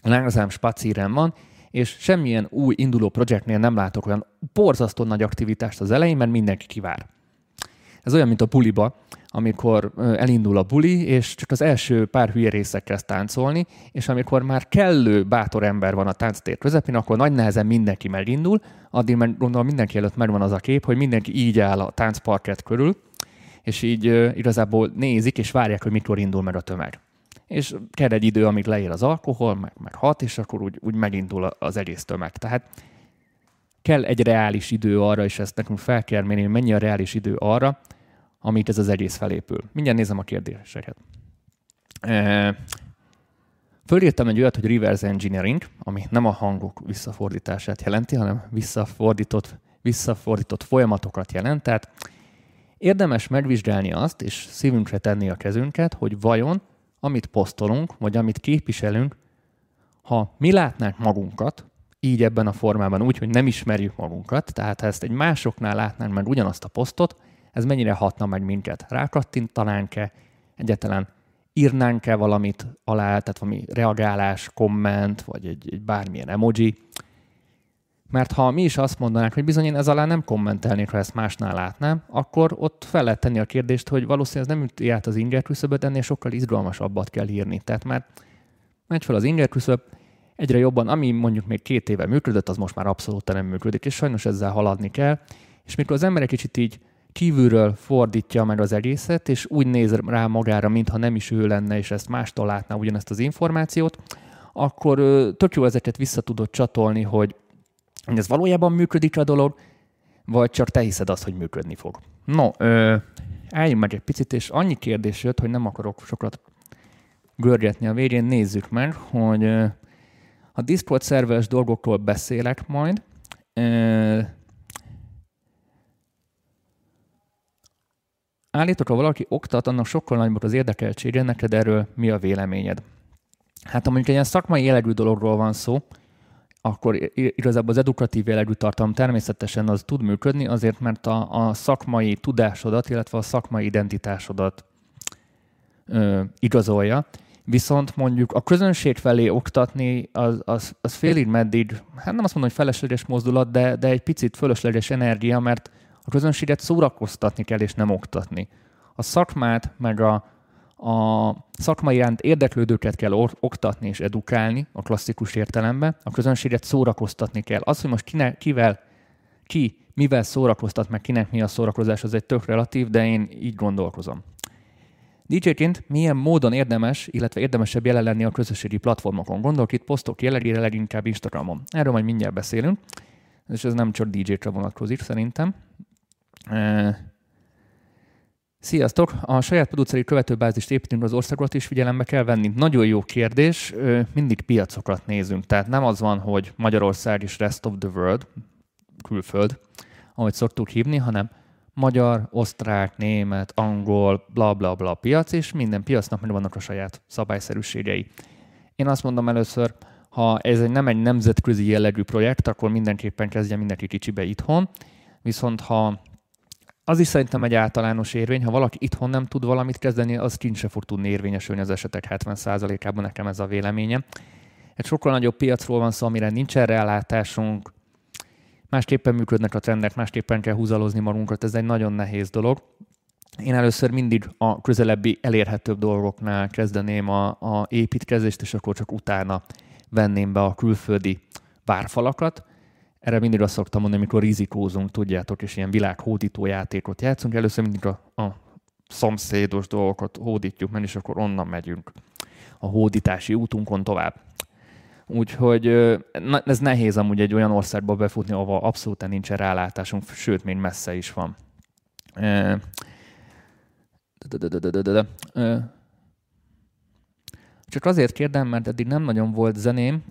lázám spacíren van, és semmilyen új induló projektnél nem látok olyan borzasztó nagy aktivitást az elején, mert mindenki kivár. Ez olyan, mint a buliba, amikor elindul a buli, és csak az első pár hülye részek kezd táncolni, és amikor már kellő bátor ember van a tánctér közepén, akkor nagy nehezen mindenki megindul, addig meg gondolom mindenki előtt megvan az a kép, hogy mindenki így áll a táncparkett körül, és így igazából nézik, és várják, hogy mikor indul meg a tömeg. és kell egy idő, amíg leér az alkohol, meg, meg hat, és akkor úgy, úgy megindul az egész tömeg. Tehát kell egy reális idő arra, és ezt nekünk fel kell mérni, mennyi a reális idő arra, amit ez az egész felépül. Mindjárt nézem a kérdéseket. Fölírtam egy olyat, hogy reverse engineering, ami nem a hangok visszafordítását jelenti, hanem visszafordított, visszafordított folyamatokat jelent. Tehát érdemes megvizsgálni azt, és szívünkre tenni a kezünket, hogy vajon, amit posztolunk, vagy amit képviselünk, ha mi látnánk magunkat, így ebben a formában, úgy, hogy nem ismerjük magunkat, tehát ha ezt egy másoknál látnánk meg ugyanazt a posztot, ez mennyire hatna meg minket? Rákattintanánk-e? Egyáltalán írnánk-e valamit alá, tehát valami reagálás, komment, vagy egy, egy bármilyen emoji. Mert ha mi is azt mondanánk, hogy bizony én ez alá nem kommentelnék, ha ezt másnál látnám, akkor ott fel lehet tenni a kérdést, hogy valószínűleg ez nem üti át az inger küszöböt, ennél sokkal izgalmasabbat kell írni. Tehát már megy fel az inger küszöb, egyre jobban, ami mondjuk még két éve működött, az most már abszolút nem működik, és sajnos ezzel haladni kell. És mikor az ember egy kicsit így kívülről fordítja meg az egészet, és úgy néz rá magára, mintha nem is ő lenne, és ezt mástól látná ugyanezt az információt, akkor tök jó ezeket vissza tudod csatolni, hogy ez valójában működik a dolog, vagy csak te hiszed azt, hogy működni fog. No, ö, álljunk meg egy picit, és annyi kérdés jött, hogy nem akarok sokat görgetni a végén, nézzük meg, hogy ö, a Discord szerveres dolgokról beszélek majd, ö, Állítok, ha valaki oktat, annak sokkal nagyobb az érdekeltsége, neked erről mi a véleményed? Hát ha mondjuk egy ilyen szakmai jellegű dologról van szó, akkor igazából az edukatív jellegű tartalom természetesen az tud működni, azért mert a, a szakmai tudásodat, illetve a szakmai identitásodat ö, igazolja. Viszont mondjuk a közönség felé oktatni, az, az, az félig meddig, hát nem azt mondom, hogy felesleges mozdulat, de, de egy picit fölösleges energia, mert a közönséget szórakoztatni kell, és nem oktatni. A szakmát, meg a, a szakmai iránt érdeklődőket kell oktatni és edukálni a klasszikus értelemben, a közönséget szórakoztatni kell. Az, hogy most kine, kivel, ki mivel szórakoztat, meg kinek mi a szórakozás, az egy tök relatív, de én így gondolkozom. DJ-ként milyen módon érdemes, illetve érdemesebb jelen lenni a közösségi platformokon? Gondolok itt posztok jellegére leginkább Instagramon. Erről majd mindjárt beszélünk, és ez nem csak DJ-kre vonatkozik szerintem. Sziasztok! A saját produceri követőbázist építünk az országot is figyelembe kell venni. Nagyon jó kérdés, mindig piacokat nézünk. Tehát nem az van, hogy Magyarország is rest of the world, külföld, ahogy szoktuk hívni, hanem magyar, osztrák, német, angol, bla bla bla piac, és minden piacnak meg vannak a saját szabályszerűségei. Én azt mondom először, ha ez egy, nem egy nemzetközi jellegű projekt, akkor mindenképpen kezdje mindenki kicsibe itthon, viszont ha az is szerintem egy általános érvény, ha valaki itthon nem tud valamit kezdeni, az kint se fog tudni érvényesülni az esetek 70%-ában, nekem ez a véleményem. Egy sokkal nagyobb piacról van szó, amire nincs erre állátásunk, másképpen működnek a trendek, másképpen kell húzalozni magunkat, ez egy nagyon nehéz dolog. Én először mindig a közelebbi elérhetőbb dolgoknál kezdeném a, a építkezést, és akkor csak utána venném be a külföldi várfalakat, erre mindig azt szoktam mondani, amikor rizikózunk, tudjátok, és ilyen világhódító játékot játszunk, először mindig a, a szomszédos dolgokat hódítjuk meg, és akkor onnan megyünk a hódítási útunkon tovább. Úgyhogy ez nehéz amúgy egy olyan országba befutni, ahol abszolút nincs rálátásunk, sőt, még messze is van. Csak azért kérdem, mert eddig nem nagyon volt zeném,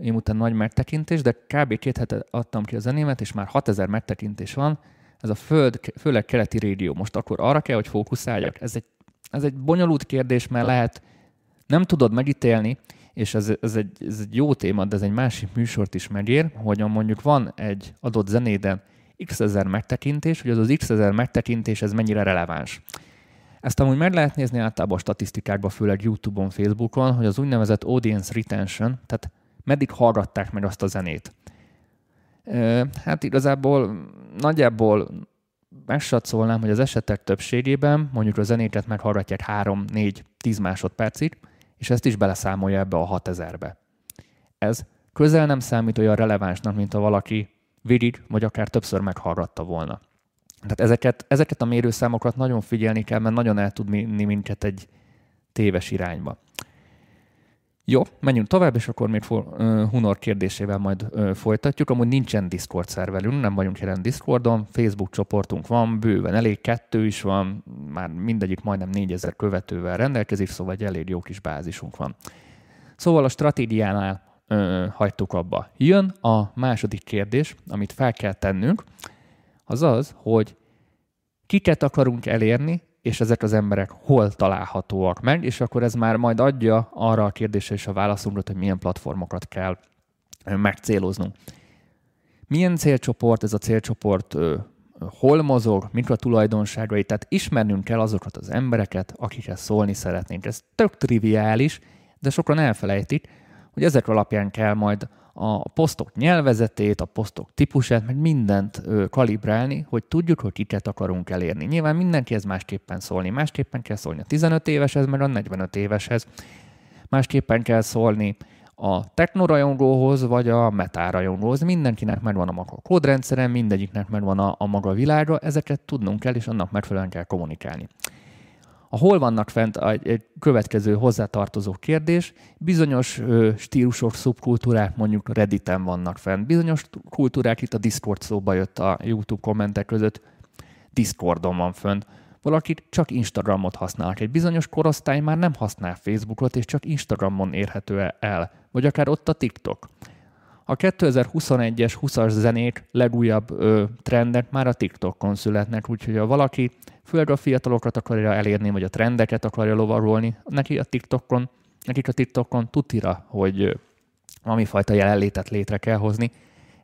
én után nagy megtekintés, de kb. két hete adtam ki a zenémet, és már 6000 megtekintés van. Ez a föld, főleg keleti régió. Most akkor arra kell, hogy fókuszáljak. Ez egy, ez egy bonyolult kérdés, mert lehet, nem tudod megítélni, és ez, ez, egy, ez egy jó téma, de ez egy másik műsort is megér, hogy mondjuk van egy adott zenéden x ezer megtekintés, hogy az az x ezer megtekintés ez mennyire releváns. Ezt amúgy meg lehet nézni általában a statisztikákban, főleg YouTube-on, Facebookon, hogy az úgynevezett audience retention, tehát meddig hallgatták meg azt a zenét. Hát igazából nagyjából megsatszolnám, hogy az esetek többségében mondjuk a zenéket meghallgatják 3, 4, 10 másodpercig, és ezt is beleszámolja ebbe a 6000-be. Ez közel nem számít olyan relevánsnak, mint ha valaki végig, vagy akár többször meghallgatta volna. Tehát ezeket, ezeket a mérőszámokat nagyon figyelni kell, mert nagyon el tud minni minket egy téves irányba. Jó, menjünk tovább, és akkor még for, uh, Hunor kérdésével majd folytatjuk. Amúgy nincsen Discord szerverünk, nem vagyunk jelen Discordon, Facebook csoportunk van, bőven elég, kettő is van, már mindegyik majdnem 4000 követővel rendelkezik, szóval egy elég jó kis bázisunk van. Szóval a stratégiánál uh, hagytuk abba. Jön a második kérdés, amit fel kell tennünk, az az, hogy kiket akarunk elérni, és ezek az emberek hol találhatóak meg, és akkor ez már majd adja arra a kérdésre is a válaszunkra, hogy milyen platformokat kell megcéloznunk. Milyen célcsoport ez a célcsoport, hol mozog, mik a tulajdonságai, tehát ismernünk kell azokat az embereket, akikhez szólni szeretnénk. Ez tök triviális, de sokan elfelejtik, hogy ezek alapján kell majd a posztok nyelvezetét, a posztok típusát, meg mindent kalibrálni, hogy tudjuk, hogy kiket akarunk elérni. Nyilván mindenkihez másképpen szólni. Másképpen kell szólni a 15 éveshez, meg a 45 éveshez. Másképpen kell szólni a technorajongóhoz, vagy a metárajongóhoz. Mindenkinek megvan a maga kódrendszere, mindegyiknek megvan a, a maga világa, ezeket tudnunk kell, és annak megfelelően kell kommunikálni. A hol vannak fent egy, egy következő hozzátartozó kérdés, bizonyos ö, stílusok, szubkultúrák mondjuk Redditen vannak fent, bizonyos kultúrák itt a Discord szóba jött a YouTube kommentek között, Discordon van fönt, valakik csak Instagramot használnak. Egy bizonyos korosztály már nem használ Facebookot, és csak Instagramon érhető el, vagy akár ott a TikTok. A 2021-es 20-as zenék legújabb ö, trendek már a TikTokon születnek, úgyhogy ha valaki főleg a fiatalokat akarja elérni, vagy a trendeket akarja lovarolni, neki a TikTokon, nekik a TikTokon tutira, hogy valami fajta jelenlétet létre kell hozni.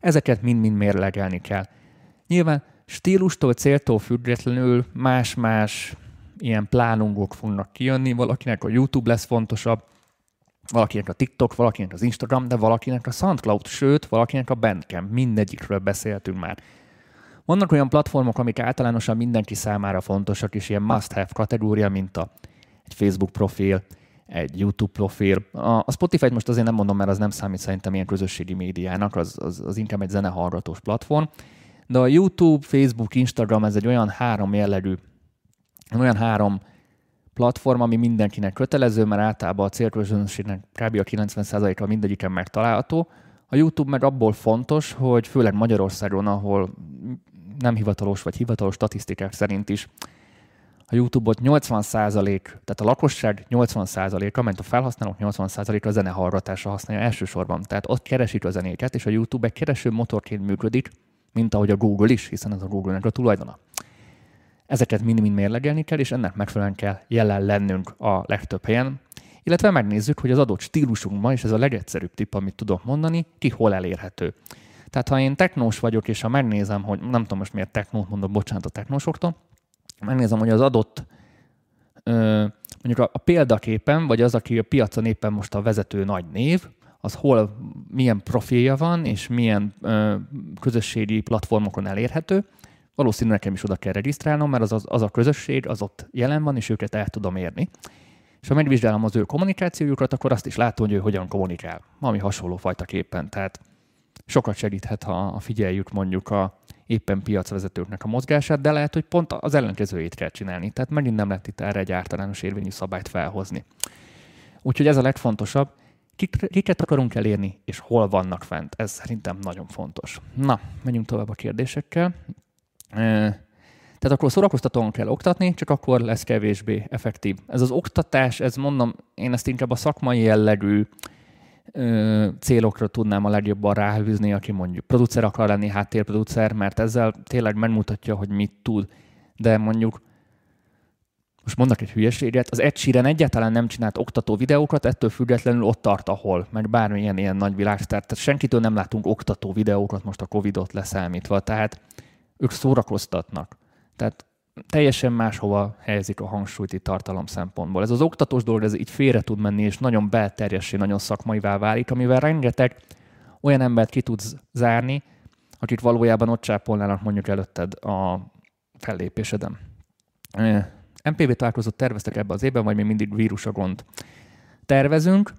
Ezeket mind-mind mérlegelni kell. Nyilván stílustól, céltól függetlenül más-más ilyen plánungok fognak kijönni, valakinek a YouTube lesz fontosabb, valakinek a TikTok, valakinek az Instagram, de valakinek a SoundCloud, sőt, valakinek a Bandcamp, mindegyikről beszéltünk már. Vannak olyan platformok, amik általánosan mindenki számára fontosak, és ilyen must-have kategória, mint a, egy Facebook profil, egy YouTube profil. A, Spotify-t most azért nem mondom, mert az nem számít szerintem ilyen közösségi médiának, az, az, az inkább egy zenehallgatós platform. De a YouTube, Facebook, Instagram, ez egy olyan három jellegű, olyan három platform, ami mindenkinek kötelező, mert általában a célközönségnek kb. a 90%-a mindegyiken megtalálható. A YouTube meg abból fontos, hogy főleg Magyarországon, ahol nem hivatalos vagy hivatalos statisztikák szerint is a YouTube-ot 80% tehát a lakosság 80 a ment a felhasználók 80% a zenehallgatásra használja elsősorban. Tehát ott keresik a zenéket, és a YouTube egy kereső motorként működik, mint ahogy a Google is, hiszen ez a Google-nek a tulajdona. Ezeket mind-mind mérlegelni kell, és ennek megfelelően kell jelen lennünk a legtöbb helyen, illetve megnézzük, hogy az adott stílusunkban, és ez a legegyszerűbb tipp, amit tudok mondani, ki hol elérhető. Tehát ha én technós vagyok, és ha megnézem, hogy nem tudom most miért technót mondom, bocsánat a technósoktól, megnézem, hogy az adott ö, mondjuk a, a példaképen, vagy az, aki a piacon éppen most a vezető nagy név, az hol milyen profilja van, és milyen ö, közösségi platformokon elérhető, valószínűleg nekem is oda kell regisztrálnom, mert az, az, az a közösség, az ott jelen van, és őket el tudom érni. És ha megvizsgálom az ő kommunikációjukat, akkor azt is látom, hogy ő hogyan kommunikál. Valami hasonló fajta képen. Tehát sokat segíthet, ha figyeljük mondjuk a éppen piacvezetőknek a mozgását, de lehet, hogy pont az ellenkezőjét kell csinálni. Tehát megint nem lehet itt erre egy általános érvényű szabályt felhozni. Úgyhogy ez a legfontosabb, kiket akarunk elérni, és hol vannak fent. Ez szerintem nagyon fontos. Na, menjünk tovább a kérdésekkel. Tehát akkor szórakoztatóan kell oktatni, csak akkor lesz kevésbé effektív. Ez az oktatás, ez mondom, én ezt inkább a szakmai jellegű célokra tudnám a legjobban ráhűzni, aki mondjuk producer akar lenni, háttérproducer, mert ezzel tényleg megmutatja, hogy mit tud. De mondjuk most mondok egy hülyeséget, az Ed Sheeran egyáltalán nem csinált oktató videókat, ettől függetlenül ott tart, ahol, meg bármilyen ilyen nagy világsztár. Tehát senkitől nem látunk oktató videókat most a Covid-ot leszámítva, tehát ők szórakoztatnak. Tehát teljesen máshova helyezik a hangsúlyt itt tartalom szempontból. Ez az oktatós dolog, ez így félre tud menni, és nagyon belterjessé, nagyon szakmaivá válik, amivel rengeteg olyan embert ki tudsz zárni, akik valójában ott csápolnának mondjuk előtted a fellépéseden. MPV találkozót terveztek ebbe az évben, vagy még mindig vírus a gond? Tervezünk.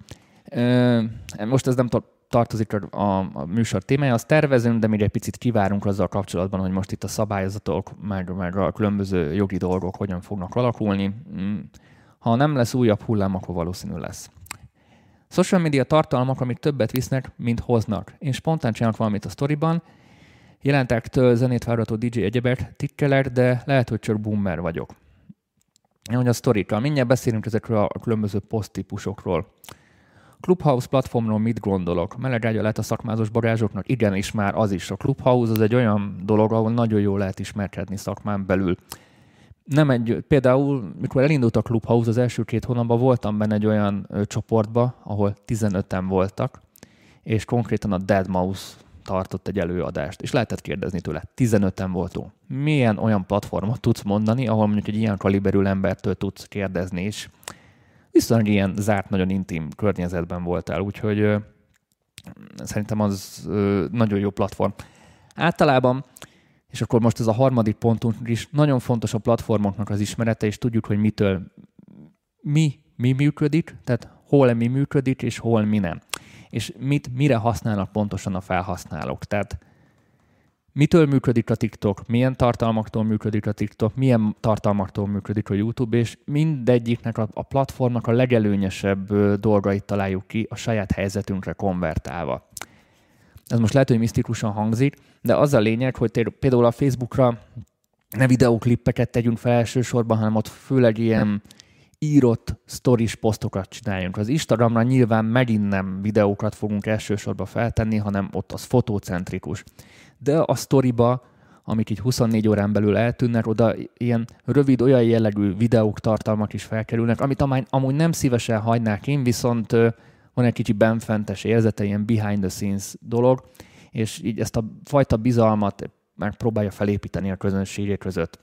Most ez nem tartozik a, a műsor témája, azt tervezünk, de még egy picit kivárunk azzal kapcsolatban, hogy most itt a szabályozatok, meg, meg a különböző jogi dolgok hogyan fognak alakulni. Mm. Ha nem lesz újabb hullám, akkor valószínű lesz. Social media tartalmak, amik többet visznek, mint hoznak. Én spontán csinálok valamit a sztoriban, jelentek től zenét várató DJ egyebet tikkelek, de lehet, hogy csak boomer vagyok. Hogy a sztorikkal. Mindjárt beszélünk ezekről a különböző poszttípusokról. Clubhouse platformról mit gondolok? Melegágya lehet a szakmázós barázsoknak? Igen, és már az is. A Clubhouse az egy olyan dolog, ahol nagyon jól lehet ismerkedni szakmán belül. Nem egy, például, mikor elindult a Clubhouse, az első két hónapban voltam benne egy olyan csoportba, ahol 15-en voltak, és konkrétan a Dead Mouse tartott egy előadást, és lehetett kérdezni tőle, 15-en voltunk. Milyen olyan platformot tudsz mondani, ahol mondjuk egy ilyen kaliberű embertől tudsz kérdezni, és viszonylag ilyen zárt, nagyon intim környezetben voltál, úgyhogy szerintem az nagyon jó platform. Általában, és akkor most ez a harmadik pontunk is, nagyon fontos a platformoknak az ismerete, és tudjuk, hogy mitől mi, mi működik, tehát hol mi működik, és hol mi nem. És mit, mire használnak pontosan a felhasználók. Tehát mitől működik a TikTok, milyen tartalmaktól működik a TikTok, milyen tartalmaktól működik a YouTube, és mindegyiknek a, a platformnak a legelőnyesebb dolgait találjuk ki a saját helyzetünkre konvertálva. Ez most lehet, hogy misztikusan hangzik, de az a lényeg, hogy például a Facebookra ne videóklippeket tegyünk fel elsősorban, hanem ott főleg ilyen írott stories posztokat csináljunk. Az Instagramra nyilván megint nem videókat fogunk elsősorban feltenni, hanem ott az fotocentrikus de a sztoriba, amik így 24 órán belül eltűnnek, oda ilyen rövid, olyan jellegű videók, tartalmak is felkerülnek, amit amúgy nem szívesen hagynák én, viszont van egy kicsi benfentes érzete, ilyen behind the scenes dolog, és így ezt a fajta bizalmat megpróbálja felépíteni a közönségek között.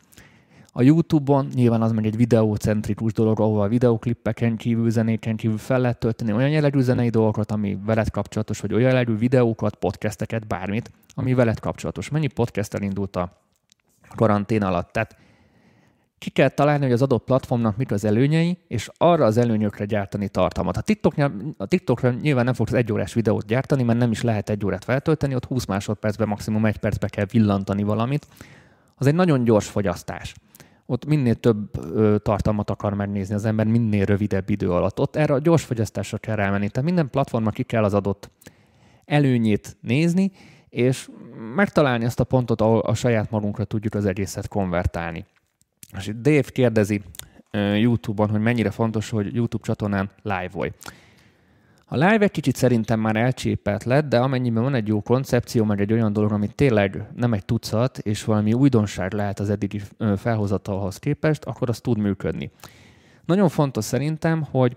A YouTube-on nyilván az meg egy videócentrikus dolog, ahol a videóklippeken kívül, zenéken kívül fel lehet tölteni olyan jellegű zenei dolgokat, ami veled kapcsolatos, vagy olyan jellegű videókat, podcasteket, bármit, ami veled kapcsolatos. Mennyi podcast elindult a karantén alatt? Tehát ki kell találni, hogy az adott platformnak mik az előnyei, és arra az előnyökre gyártani tartalmat. A, TikTok, a TikTokra nyilván nem fogsz egy órás videót gyártani, mert nem is lehet egy órát feltölteni, ott 20 másodpercben, maximum egy percbe kell villantani valamit. Az egy nagyon gyors fogyasztás ott minél több ö, tartalmat akar megnézni az ember, minél rövidebb idő alatt. Ott erre a gyors fogyasztásra kell rámenni. Tehát minden platformnak ki kell az adott előnyét nézni, és megtalálni azt a pontot, ahol a saját magunkra tudjuk az egészet konvertálni. És itt Dave kérdezi YouTube-on, hogy mennyire fontos, hogy YouTube csatornán live volj. A live egy kicsit szerintem már elcsépelt lett, de amennyiben van egy jó koncepció, meg egy olyan dolog, ami tényleg nem egy tucat, és valami újdonság lehet az eddigi felhozatalhoz képest, akkor az tud működni. Nagyon fontos szerintem, hogy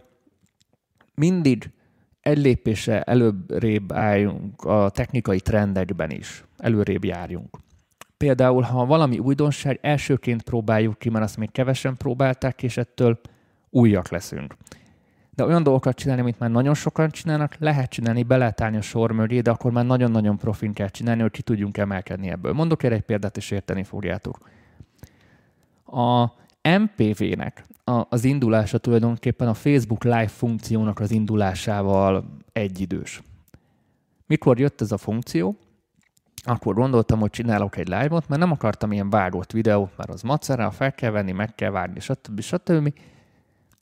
mindig egy lépése előrébb álljunk a technikai trendekben is, előrébb járjunk. Például, ha valami újdonság, elsőként próbáljuk ki, mert azt még kevesen próbálták, és ettől újak leszünk de olyan dolgokat csinálni, amit már nagyon sokan csinálnak, lehet csinálni, be lehet állni a sor mögé, de akkor már nagyon-nagyon profin kell csinálni, hogy ki tudjunk emelkedni ebből. Mondok erre egy példát, és érteni fogjátok. A MPV-nek az indulása tulajdonképpen a Facebook Live funkciónak az indulásával egyidős. Mikor jött ez a funkció? Akkor gondoltam, hogy csinálok egy live-ot, mert nem akartam ilyen vágott videót, mert az macera, fel kell venni, meg kell várni, stb. stb.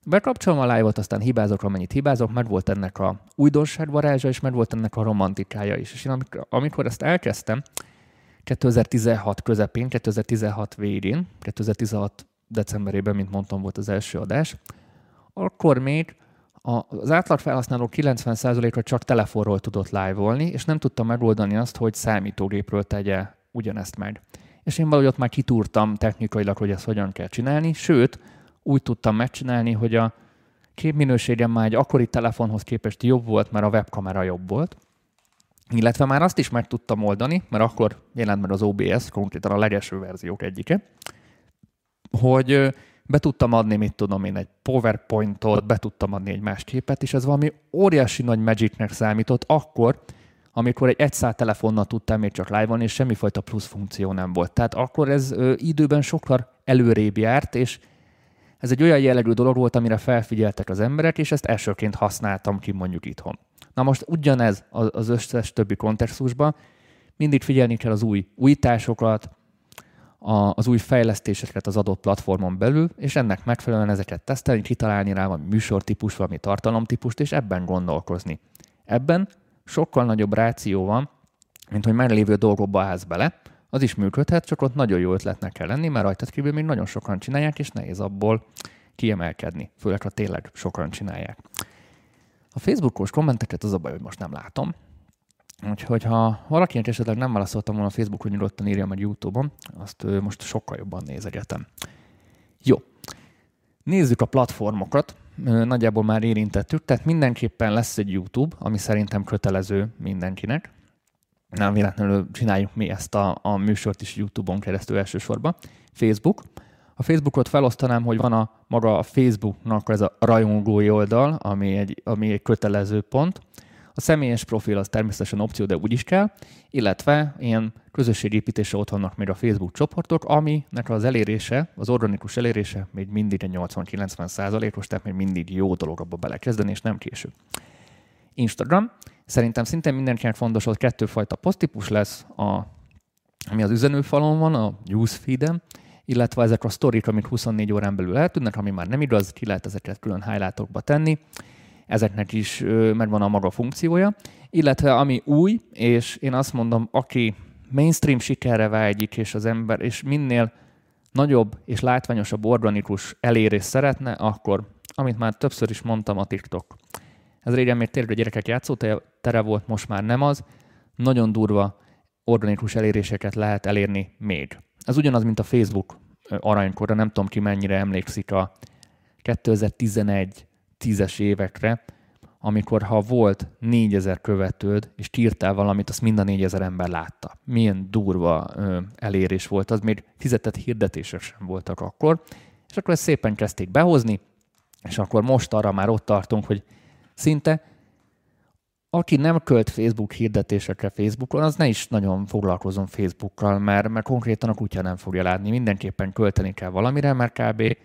Bekapcsolom a live-ot, aztán hibázok, amennyit hibázok, mert volt ennek a újdonság varázsa, és mert volt ennek a romantikája is. És én amikor, amikor ezt elkezdtem, 2016 közepén, 2016 végén, 2016 decemberében, mint mondtam, volt az első adás, akkor még az átlag felhasználó 90%-a csak telefonról tudott live-olni, és nem tudta megoldani azt, hogy számítógépről tegye ugyanezt meg. És én valahogy ott már kitúrtam technikailag, hogy ezt hogyan kell csinálni, sőt, úgy tudtam megcsinálni, hogy a képminőségem már egy akkori telefonhoz képest jobb volt, mert a webkamera jobb volt, illetve már azt is meg tudtam oldani, mert akkor jelent meg az OBS, konkrétan a legeső verziók egyike, hogy be tudtam adni, mit tudom én, egy PowerPointot, be tudtam adni egy más képet, és ez valami óriási nagy magicnek számított akkor, amikor egy egyszál telefonnal tudtam még csak live és semmifajta plusz funkció nem volt. Tehát akkor ez ö, időben sokkal előrébb járt, és ez egy olyan jellegű dolog volt, amire felfigyeltek az emberek, és ezt elsőként használtam ki mondjuk itthon. Na most ugyanez az összes többi kontextusban, mindig figyelni kell az új újításokat, a, az új fejlesztéseket az adott platformon belül, és ennek megfelelően ezeket tesztelni, kitalálni rá valami műsortípus, valami tartalomtípust, és ebben gondolkozni. Ebben sokkal nagyobb ráció van, mint hogy már lévő dolgokba állsz bele, az is működhet, csak ott nagyon jó ötletnek kell lenni, mert rajtad kívül még nagyon sokan csinálják, és nehéz abból kiemelkedni, főleg ha tényleg sokan csinálják. A Facebookos kommenteket az a baj, hogy most nem látom, Úgyhogy ha valakinek esetleg nem válaszoltam volna a Facebookon, nyugodtan írja meg YouTube-on, azt most sokkal jobban nézegetem. Jó. Nézzük a platformokat. Nagyjából már érintettük, tehát mindenképpen lesz egy YouTube, ami szerintem kötelező mindenkinek. Nem véletlenül csináljuk mi ezt a, a műsort is YouTube-on keresztül elsősorban. Facebook. A Facebookot felosztanám, hogy van a maga a Facebooknak ez a rajongói oldal, ami egy, ami egy kötelező pont a személyes profil az természetesen opció, de úgy is kell, illetve ilyen közösségépítésre ott vannak még a Facebook csoportok, aminek az elérése, az organikus elérése még mindig egy 80-90 százalékos, tehát még mindig jó dolog abba belekezdeni, és nem késő. Instagram. Szerintem szintén mindenkinek fontos, hogy kettőfajta poszttípus lesz, a, ami az üzenőfalon van, a newsfeed illetve ezek a sztorik, amik 24 órán belül eltűnnek, ami már nem igaz, ki lehet ezeket külön highlightokba tenni ezeknek is megvan a maga funkciója, illetve ami új, és én azt mondom, aki mainstream sikerre vágyik, és az ember, és minél nagyobb és látványosabb organikus elérés szeretne, akkor, amit már többször is mondtam, a TikTok. Ez régen még tényleg a gyerekek játszótere volt, most már nem az. Nagyon durva organikus eléréseket lehet elérni még. Ez ugyanaz, mint a Facebook aranykora, nem tudom ki mennyire emlékszik a 2011 tízes évekre, amikor ha volt négyezer követőd, és írtál valamit, azt mind a négyezer ember látta. Milyen durva ö, elérés volt az, még fizetett hirdetések sem voltak akkor, és akkor ezt szépen kezdték behozni, és akkor most arra már ott tartunk, hogy szinte aki nem költ Facebook hirdetésekre Facebookon, az ne is nagyon foglalkozom Facebookkal, mert, mert konkrétan a kutya nem fogja látni. Mindenképpen költeni kell valamire, mert kb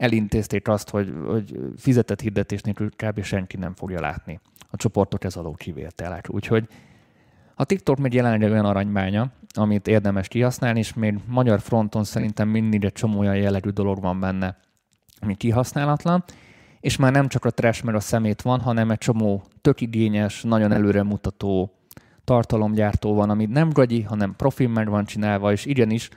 elintézték azt, hogy, hogy fizetett hirdetés nélkül kb. senki nem fogja látni. A csoportok ez alól kivételek. Úgyhogy a TikTok még jelenleg olyan aranybánya, amit érdemes kihasználni, és még magyar fronton szerintem mindig egy csomó olyan jellegű dolog van benne, ami kihasználatlan, és már nem csak a trash meg a szemét van, hanem egy csomó tök igényes, nagyon előremutató tartalomgyártó van, ami nem gagyi, hanem profil meg van csinálva, és igenis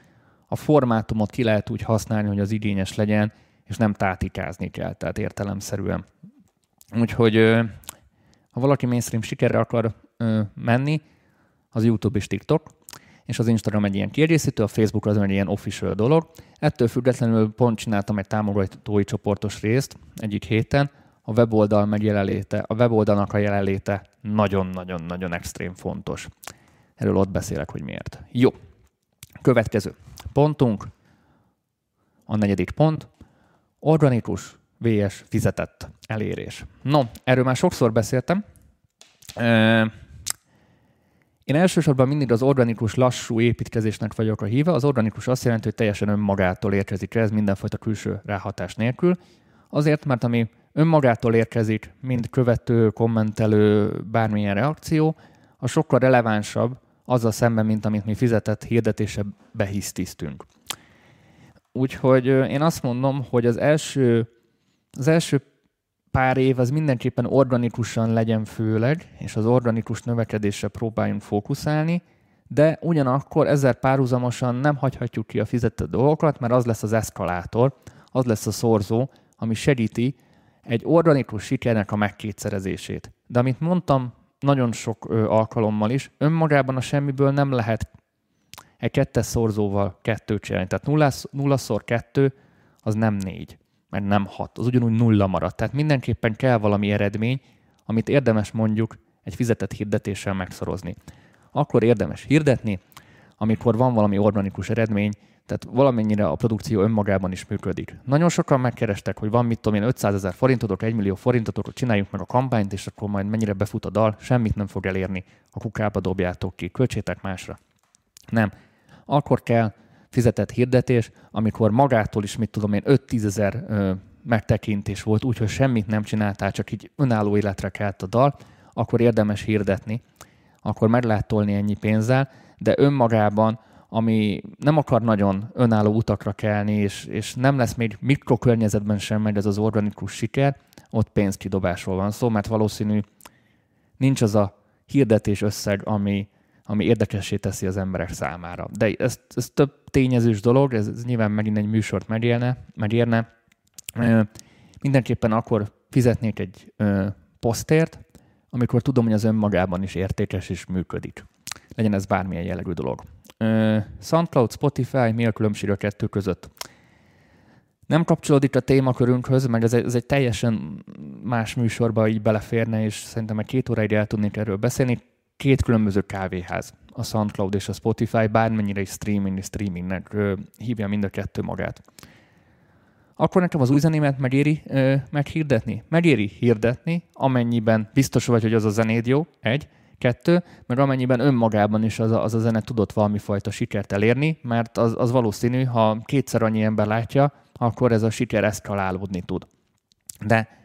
a formátumot ki lehet úgy használni, hogy az igényes legyen, és nem tátikázni kell, tehát értelemszerűen. Úgyhogy ha valaki mainstream sikerre akar menni, az YouTube és TikTok, és az Instagram egy ilyen kiegészítő, a Facebook az egy ilyen official dolog. Ettől függetlenül pont csináltam egy támogatói csoportos részt egyik héten, a weboldal megjelenléte, a weboldalnak a jelenléte nagyon-nagyon-nagyon extrém fontos. Erről ott beszélek, hogy miért. Jó. Következő pontunk, a negyedik pont, Organikus VS fizetett elérés. No, erről már sokszor beszéltem. Én elsősorban mindig az organikus lassú építkezésnek vagyok a híve. Az organikus azt jelenti, hogy teljesen önmagától érkezik ez mindenfajta külső ráhatás nélkül. Azért, mert ami önmagától érkezik, mind követő, kommentelő, bármilyen reakció, a sokkal relevánsabb azzal szemben, mint amit mi fizetett hirdetése behisztisztünk. Úgyhogy én azt mondom, hogy az első, az első pár év az mindenképpen organikusan legyen főleg, és az organikus növekedésre próbáljunk fókuszálni, de ugyanakkor ezzel párhuzamosan nem hagyhatjuk ki a fizetett dolgokat, mert az lesz az eszkalátor, az lesz a szorzó, ami segíti egy organikus sikernek a megkétszerezését. De amit mondtam nagyon sok alkalommal is, önmagában a semmiből nem lehet egy kettes szorzóval kettőt csinálni. Tehát nulla, nulla szor kettő az nem négy, mert nem hat, az ugyanúgy nulla marad. Tehát mindenképpen kell valami eredmény, amit érdemes mondjuk egy fizetett hirdetéssel megszorozni. Akkor érdemes hirdetni, amikor van valami organikus eredmény, tehát valamennyire a produkció önmagában is működik. Nagyon sokan megkerestek, hogy van mit tudom én 500 ezer forintotok, 1 millió forintotok, csináljuk meg a kampányt, és akkor majd mennyire befut a dal, semmit nem fog elérni, a kukába dobjátok ki, költsétek másra. Nem, akkor kell fizetett hirdetés, amikor magától is, mit tudom én, 5-10 ezer megtekintés volt, úgyhogy semmit nem csináltál, csak így önálló életre kelt a dal, akkor érdemes hirdetni, akkor meg lehet tolni ennyi pénzzel, de önmagában ami nem akar nagyon önálló utakra kelni, és, és nem lesz még mikrokörnyezetben sem megy ez az organikus siker, ott pénzkidobásról van szó, mert valószínű nincs az a hirdetés összeg, ami, ami érdekessé teszi az emberek számára. De ez, ez több tényezős dolog, ez, ez nyilván megint egy műsort megérne, megérne. Mindenképpen akkor fizetnék egy ö, posztért, amikor tudom, hogy az önmagában is értékes és működik. Legyen ez bármilyen jellegű dolog. Ö, SoundCloud, Spotify, mi a különbség a kettő között? Nem kapcsolódik a témakörünkhöz, meg ez egy, ez egy teljesen más műsorba így beleférne, és szerintem egy két óráig el tudnék erről beszélni. Két különböző kávéház, a SoundCloud és a Spotify, bármennyire is streaming, streamingnek hívja mind a kettő magát akkor nekem az új zenémet megéri ö, meghirdetni. Megéri hirdetni, amennyiben biztos vagy, hogy az a zenéd jó, egy, kettő, meg amennyiben önmagában is az a, az a zene tudott valami fajta sikert elérni, mert az, az valószínű, ha kétszer annyi ember látja, akkor ez a siker eszkalálódni tud. De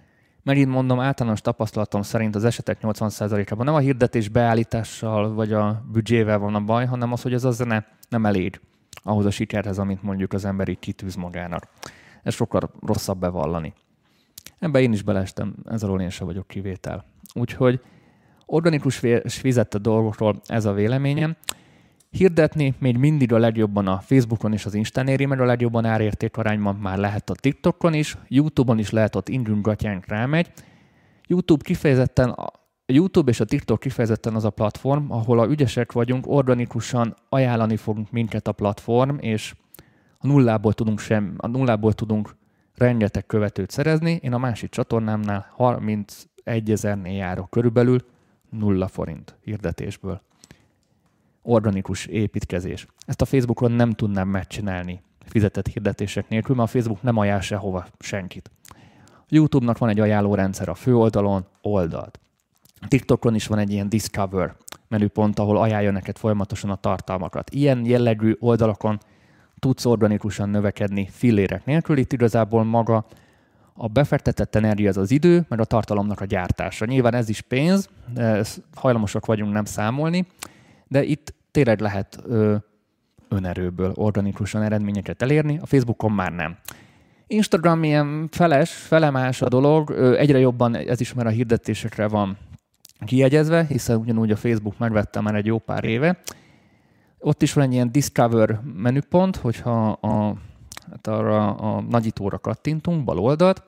megint mondom, általános tapasztalatom szerint az esetek 80%-ában nem a hirdetés beállítással vagy a büdzsével van a baj, hanem az, hogy ez a zene nem elég ahhoz a sikerhez, amit mondjuk az ember így kitűz magának ez sokkal rosszabb bevallani. Ebben én is beleestem, ezzel én sem vagyok kivétel. Úgyhogy organikus fizette dolgokról ez a véleményem. Hirdetni még mindig a legjobban a Facebookon és az Instán éri meg a legjobban árérték arányban már lehet a TikTokon is, YouTube-on is lehet, ott indulunk gatyánk rámegy. YouTube kifejezetten a YouTube és a TikTok kifejezetten az a platform, ahol a ügyesek vagyunk, organikusan ajánlani fogunk minket a platform, és a nullából tudunk sem, a nullából tudunk rengeteg követőt szerezni. Én a másik csatornámnál 31 ezernél járok körülbelül, nulla forint hirdetésből. Organikus építkezés. Ezt a Facebookon nem tudnám megcsinálni fizetett hirdetések nélkül, mert a Facebook nem ajánl sehova senkit. A YouTube-nak van egy ajánlórendszer a főoldalon, oldalt. TikTokon is van egy ilyen Discover menüpont, ahol ajánlja neked folyamatosan a tartalmakat. Ilyen jellegű oldalakon tudsz organikusan növekedni fillérek nélkül. Itt igazából maga a befektetett energia az az idő, meg a tartalomnak a gyártása. Nyilván ez is pénz, hajlamosak vagyunk nem számolni, de itt tényleg lehet ö, önerőből organikusan eredményeket elérni, a Facebookon már nem. Instagram ilyen feles, felemás a dolog, egyre jobban ez is már a hirdetésekre van kiegyezve, hiszen ugyanúgy a Facebook megvette már egy jó pár éve, ott is van egy ilyen Discover menüpont, hogyha a, hát arra a nagyítóra kattintunk, bal oldalt,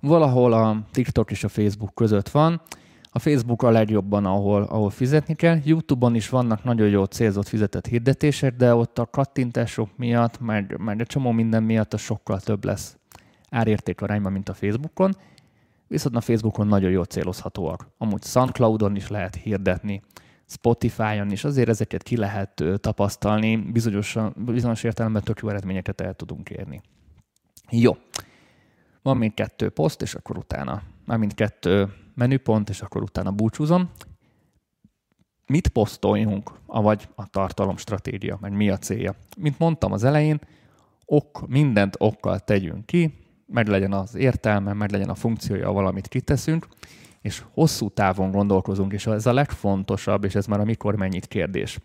valahol a TikTok és a Facebook között van. A Facebook a legjobban, ahol, ahol fizetni kell. YouTube-on is vannak nagyon jó célzott fizetett hirdetések, de ott a kattintások miatt, meg, meg egy csomó minden miatt a sokkal több lesz árérték arányban, mint a Facebookon. Viszont a Facebookon nagyon jól célozhatóak. Amúgy SoundCloudon is lehet hirdetni. Spotify-on is, azért ezeket ki lehet tapasztalni, bizonyos, bizonyos értelemben tök jó eredményeket el tudunk érni. Jó. Van még kettő poszt, és akkor utána, mármint kettő menüpont, és akkor utána búcsúzom. Mit posztoljunk, avagy a tartalomstratégia, meg mi a célja? Mint mondtam az elején, ok, mindent okkal tegyünk ki, meg legyen az értelme, meg legyen a funkciója, valamit kiteszünk, és hosszú távon gondolkozunk, és ez a legfontosabb, és ez már a mikor mennyit kérdés.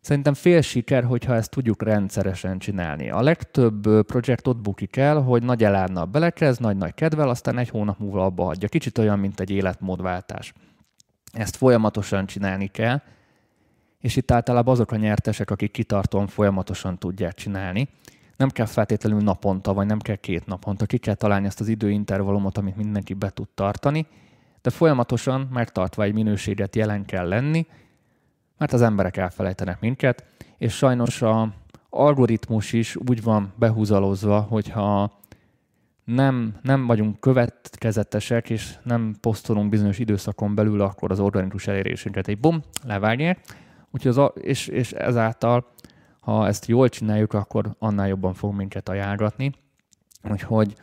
Szerintem fél siker, hogyha ezt tudjuk rendszeresen csinálni. A legtöbb projekt ott bukik el, hogy nagy elánnal belekezd, nagy-nagy kedvel, aztán egy hónap múlva abba hagyja. Kicsit olyan, mint egy életmódváltás. Ezt folyamatosan csinálni kell, és itt általában azok a nyertesek, akik kitartóan folyamatosan tudják csinálni. Nem kell feltétlenül naponta, vagy nem kell két naponta, ki kell találni ezt az időintervallumot, amit mindenki be tud tartani, de folyamatosan megtartva egy minőséget jelen kell lenni, mert az emberek elfelejtenek minket, és sajnos a algoritmus is úgy van behúzalozva, hogyha nem, nem vagyunk következetesek, és nem posztolunk bizonyos időszakon belül, akkor az organikus elérésünket egy bum, levágják, úgyhogy az, és, és ezáltal, ha ezt jól csináljuk, akkor annál jobban fog minket ajánlatni. Úgyhogy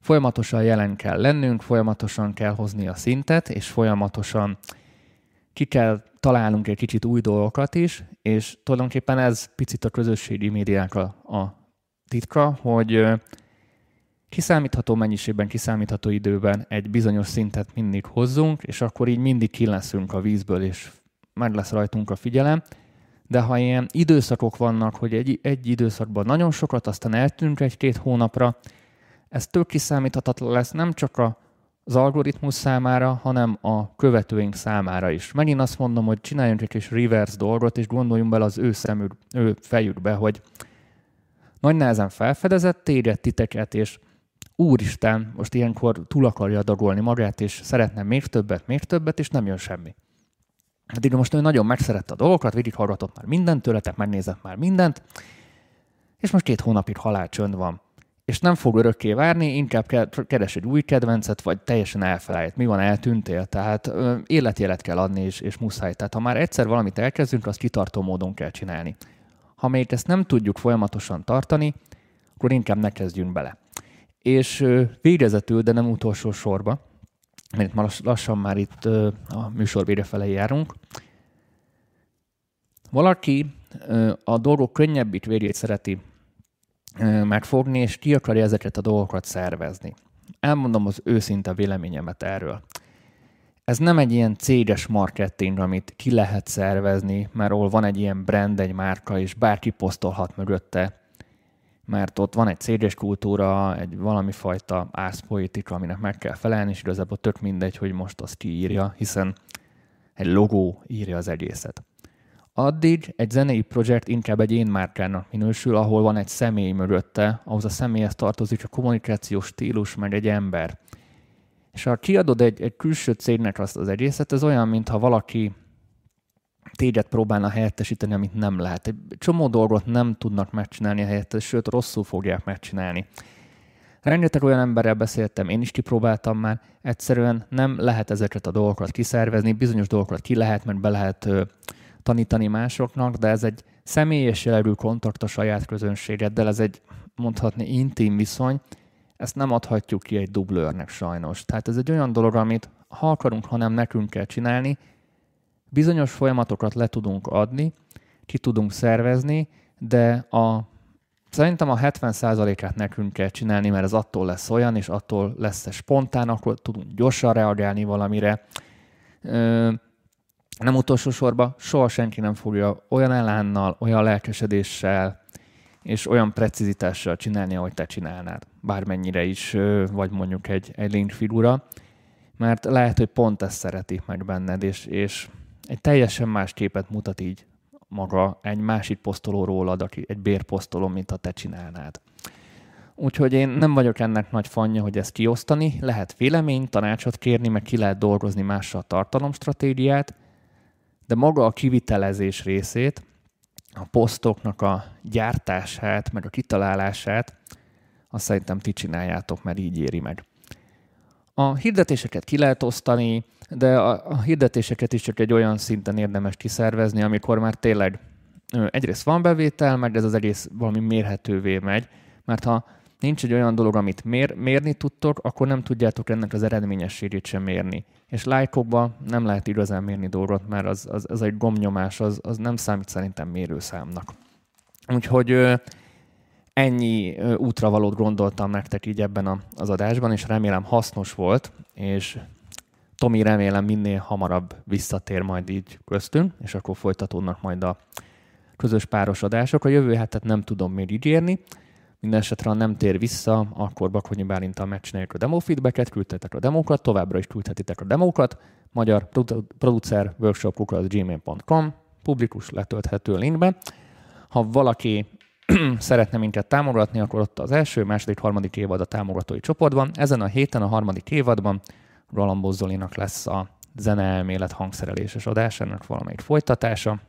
Folyamatosan jelen kell lennünk, folyamatosan kell hozni a szintet, és folyamatosan ki kell találnunk egy kicsit új dolgokat is, és tulajdonképpen ez picit a közösségi médiák a, a titka, hogy kiszámítható mennyiségben, kiszámítható időben egy bizonyos szintet mindig hozzunk, és akkor így mindig ki a vízből, és meg lesz rajtunk a figyelem. de ha ilyen időszakok vannak, hogy egy, egy időszakban nagyon sokat, aztán eltűnünk egy-két hónapra, ez tök kiszámíthatatlan lesz nem csak a, az algoritmus számára, hanem a követőink számára is. Megint azt mondom, hogy csináljunk egy kis reverse dolgot, és gondoljunk bele az ő, szemük, ő fejükbe, hogy nagy nehezen felfedezett téged, titeket, és úristen, most ilyenkor túl akarja adagolni magát, és szeretne még többet, még többet, és nem jön semmi. Addig most ő nagyon megszerette a dolgokat, végighallgatott már mindent tőletek, megnézett már mindent, és most két hónapig halálcsönd van. És nem fog örökké várni, inkább keres egy új kedvencet, vagy teljesen elfelejt. Mi van, eltűntél? Tehát életjelet kell adni, és, és muszáj. Tehát ha már egyszer valamit elkezdünk, azt kitartó módon kell csinálni. Ha még ezt nem tudjuk folyamatosan tartani, akkor inkább ne kezdjünk bele. És végezetül, de nem utolsó sorba, mert ma lassan már itt a műsor vége felé járunk, valaki a dolgok könnyebbik végét szereti megfogni, és ki akarja ezeket a dolgokat szervezni. Elmondom az őszinte véleményemet erről. Ez nem egy ilyen céges marketing, amit ki lehet szervezni, mert ahol van egy ilyen brand, egy márka, és bárki posztolhat mögötte mert ott van egy céges kultúra, egy valami fajta ászpolitika, aminek meg kell felelni, és igazából tök mindegy, hogy most azt kiírja, hiszen egy logó írja az egészet. Addig egy zenei projekt inkább egy én márkának minősül, ahol van egy személy mögötte, ahhoz a személyhez tartozik a kommunikációs stílus, meg egy ember. És ha kiadod egy, egy külső cégnek azt az egészet, ez olyan, mintha valaki téged próbálna helyettesíteni, amit nem lehet. Egy csomó dolgot nem tudnak megcsinálni a helyette, sőt rosszul fogják megcsinálni. Rengeteg olyan emberrel beszéltem, én is kipróbáltam már, egyszerűen nem lehet ezeket a dolgokat kiszervezni, bizonyos dolgokat ki lehet, mert be lehet tanítani másoknak, de ez egy személyes jellegű kontakt a saját közönségeddel, ez egy mondhatni intim viszony, ezt nem adhatjuk ki egy dublőrnek sajnos. Tehát ez egy olyan dolog, amit ha akarunk, hanem nekünk kell csinálni, Bizonyos folyamatokat le tudunk adni, ki tudunk szervezni, de a, szerintem a 70%-át nekünk kell csinálni, mert ez attól lesz olyan, és attól lesz spontán, akkor tudunk gyorsan reagálni valamire. Ö, nem utolsó sorban soha senki nem fogja olyan elánnal, olyan lelkesedéssel és olyan precizitással csinálni, ahogy te csinálnád. Bármennyire is vagy mondjuk egy, egy link figura, mert lehet, hogy pont ezt szeretik meg benned, és, és egy teljesen más képet mutat így maga egy másik posztoló rólad, aki egy bérposztoló, mint ha te csinálnád. Úgyhogy én nem vagyok ennek nagy fanja, hogy ezt kiosztani. Lehet vélemény, tanácsot kérni, meg ki lehet dolgozni mással a tartalomstratégiát, de maga a kivitelezés részét, a posztoknak a gyártását, meg a kitalálását, azt szerintem ti csináljátok, mert így éri meg. A hirdetéseket ki lehet osztani, de a, hirdetéseket is csak egy olyan szinten érdemes kiszervezni, amikor már tényleg egyrészt van bevétel, meg ez az egész valami mérhetővé megy, mert ha nincs egy olyan dolog, amit mér, mérni tudtok, akkor nem tudjátok ennek az eredményességét sem mérni. És lájkokban nem lehet igazán mérni dolgot, mert az, az, az egy gomnyomás, az, az nem számít szerintem mérőszámnak. Úgyhogy ennyi útravalót gondoltam nektek így ebben az adásban, és remélem hasznos volt, és Tomi remélem minél hamarabb visszatér majd így köztünk, és akkor folytatódnak majd a közös párosodások. A jövő hetet nem tudom még ígérni, minden ha nem tér vissza, akkor Bakonyi megcsináljuk a demo feedbacket, küldtetek a demókat, továbbra is küldhetitek a demókat, magyar producer workshop gmail.com, publikus letölthető linkben. Ha valaki szeretne minket támogatni, akkor ott az első, második, harmadik évad a támogatói csoportban. Ezen a héten, a harmadik évadban Roland Zolinak lesz a zeneelmélet hangszereléses adás, ennek valamelyik folytatása.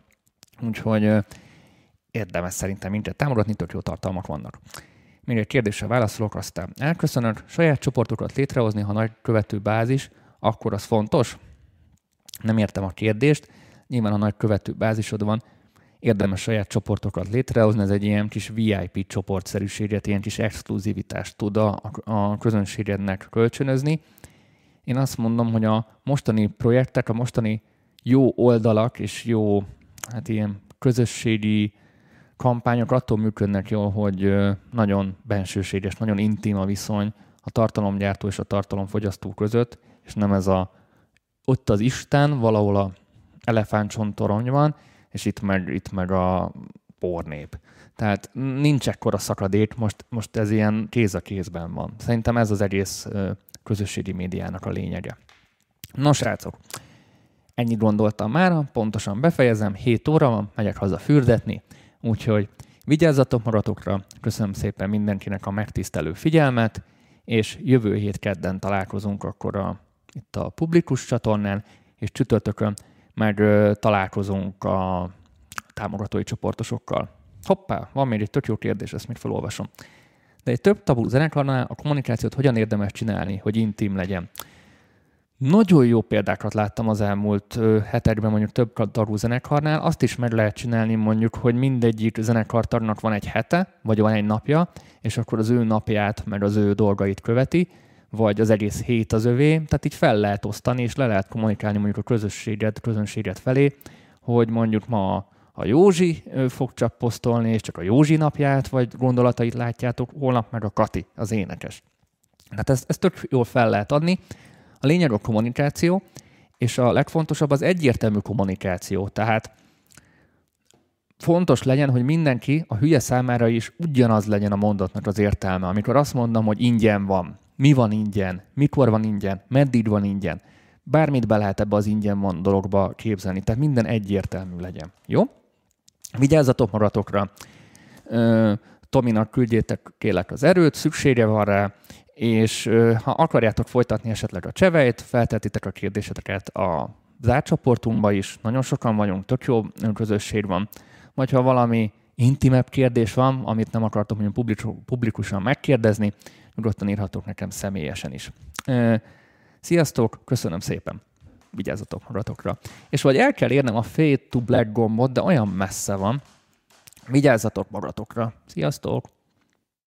Úgyhogy érdemes szerintem minket támogatni, tök jó tartalmak vannak. Még egy kérdésre válaszolok, aztán elköszönök. Saját csoportokat létrehozni, ha nagy követő bázis, akkor az fontos? Nem értem a kérdést. Nyilván, ha nagy követő bázisod van, érdemes saját csoportokat létrehozni, ez egy ilyen kis VIP csoportszerűséget, ilyen kis exkluzivitást tud a, a közönségednek kölcsönözni. Én azt mondom, hogy a mostani projektek, a mostani jó oldalak és jó hát ilyen közösségi kampányok attól működnek jól, hogy nagyon bensőséges, nagyon intim a viszony a tartalomgyártó és a tartalomfogyasztó között, és nem ez a ott az Isten, valahol a elefántcsontorony van, és itt meg, itt meg a pornép. Tehát nincs ekkora szakadék, most, most ez ilyen kéz a kézben van. Szerintem ez az egész közösségi médiának a lényege. Nos, srácok, ennyit gondoltam már, pontosan befejezem, 7 óra van, megyek haza fürdetni, úgyhogy vigyázzatok magatokra, köszönöm szépen mindenkinek a megtisztelő figyelmet, és jövő hét kedden találkozunk akkor a, itt a publikus csatornán, és csütörtökön meg ö, találkozunk a támogatói csoportosokkal. Hoppá, van még egy tök jó kérdés, ezt még felolvasom. De egy több tabu zenekarnál a kommunikációt hogyan érdemes csinálni, hogy intim legyen? Nagyon jó példákat láttam az elmúlt hetekben mondjuk több darú zenekarnál. Azt is meg lehet csinálni mondjuk, hogy mindegyik zenekartagnak van egy hete, vagy van egy napja, és akkor az ő napját, meg az ő dolgait követi, vagy az egész hét az övé. Tehát így fel lehet osztani, és le lehet kommunikálni mondjuk a közösséget, közönséget felé, hogy mondjuk ma a Józsi fog csak és csak a Józsi napját, vagy gondolatait látjátok, holnap meg a Kati, az énekes. Tehát ezt, ezt tök jól fel lehet adni. A lényeg a kommunikáció, és a legfontosabb az egyértelmű kommunikáció. Tehát fontos legyen, hogy mindenki a hülye számára is ugyanaz legyen a mondatnak az értelme. Amikor azt mondom, hogy ingyen van, mi van ingyen, mikor van ingyen, meddig van ingyen, bármit be lehet ebbe az ingyen van dologba képzelni. Tehát minden egyértelmű legyen. Jó? Vigyázzatok magatokra. Tominak küldjétek kélek az erőt, szüksége van rá, és ha akarjátok folytatni esetleg a cseveit, feltetitek a kérdéseteket a zárt csoportunkba is, nagyon sokan vagyunk, tök jó közösség van, vagy ha valami intimebb kérdés van, amit nem akartok mondjuk publikusan megkérdezni, nyugodtan írhatok nekem személyesen is. Sziasztok, köszönöm szépen! Vigyázzatok magatokra. És vagy el kell érnem a Fade to Black gombot, de olyan messze van. Vigyázzatok magatokra. Sziasztok!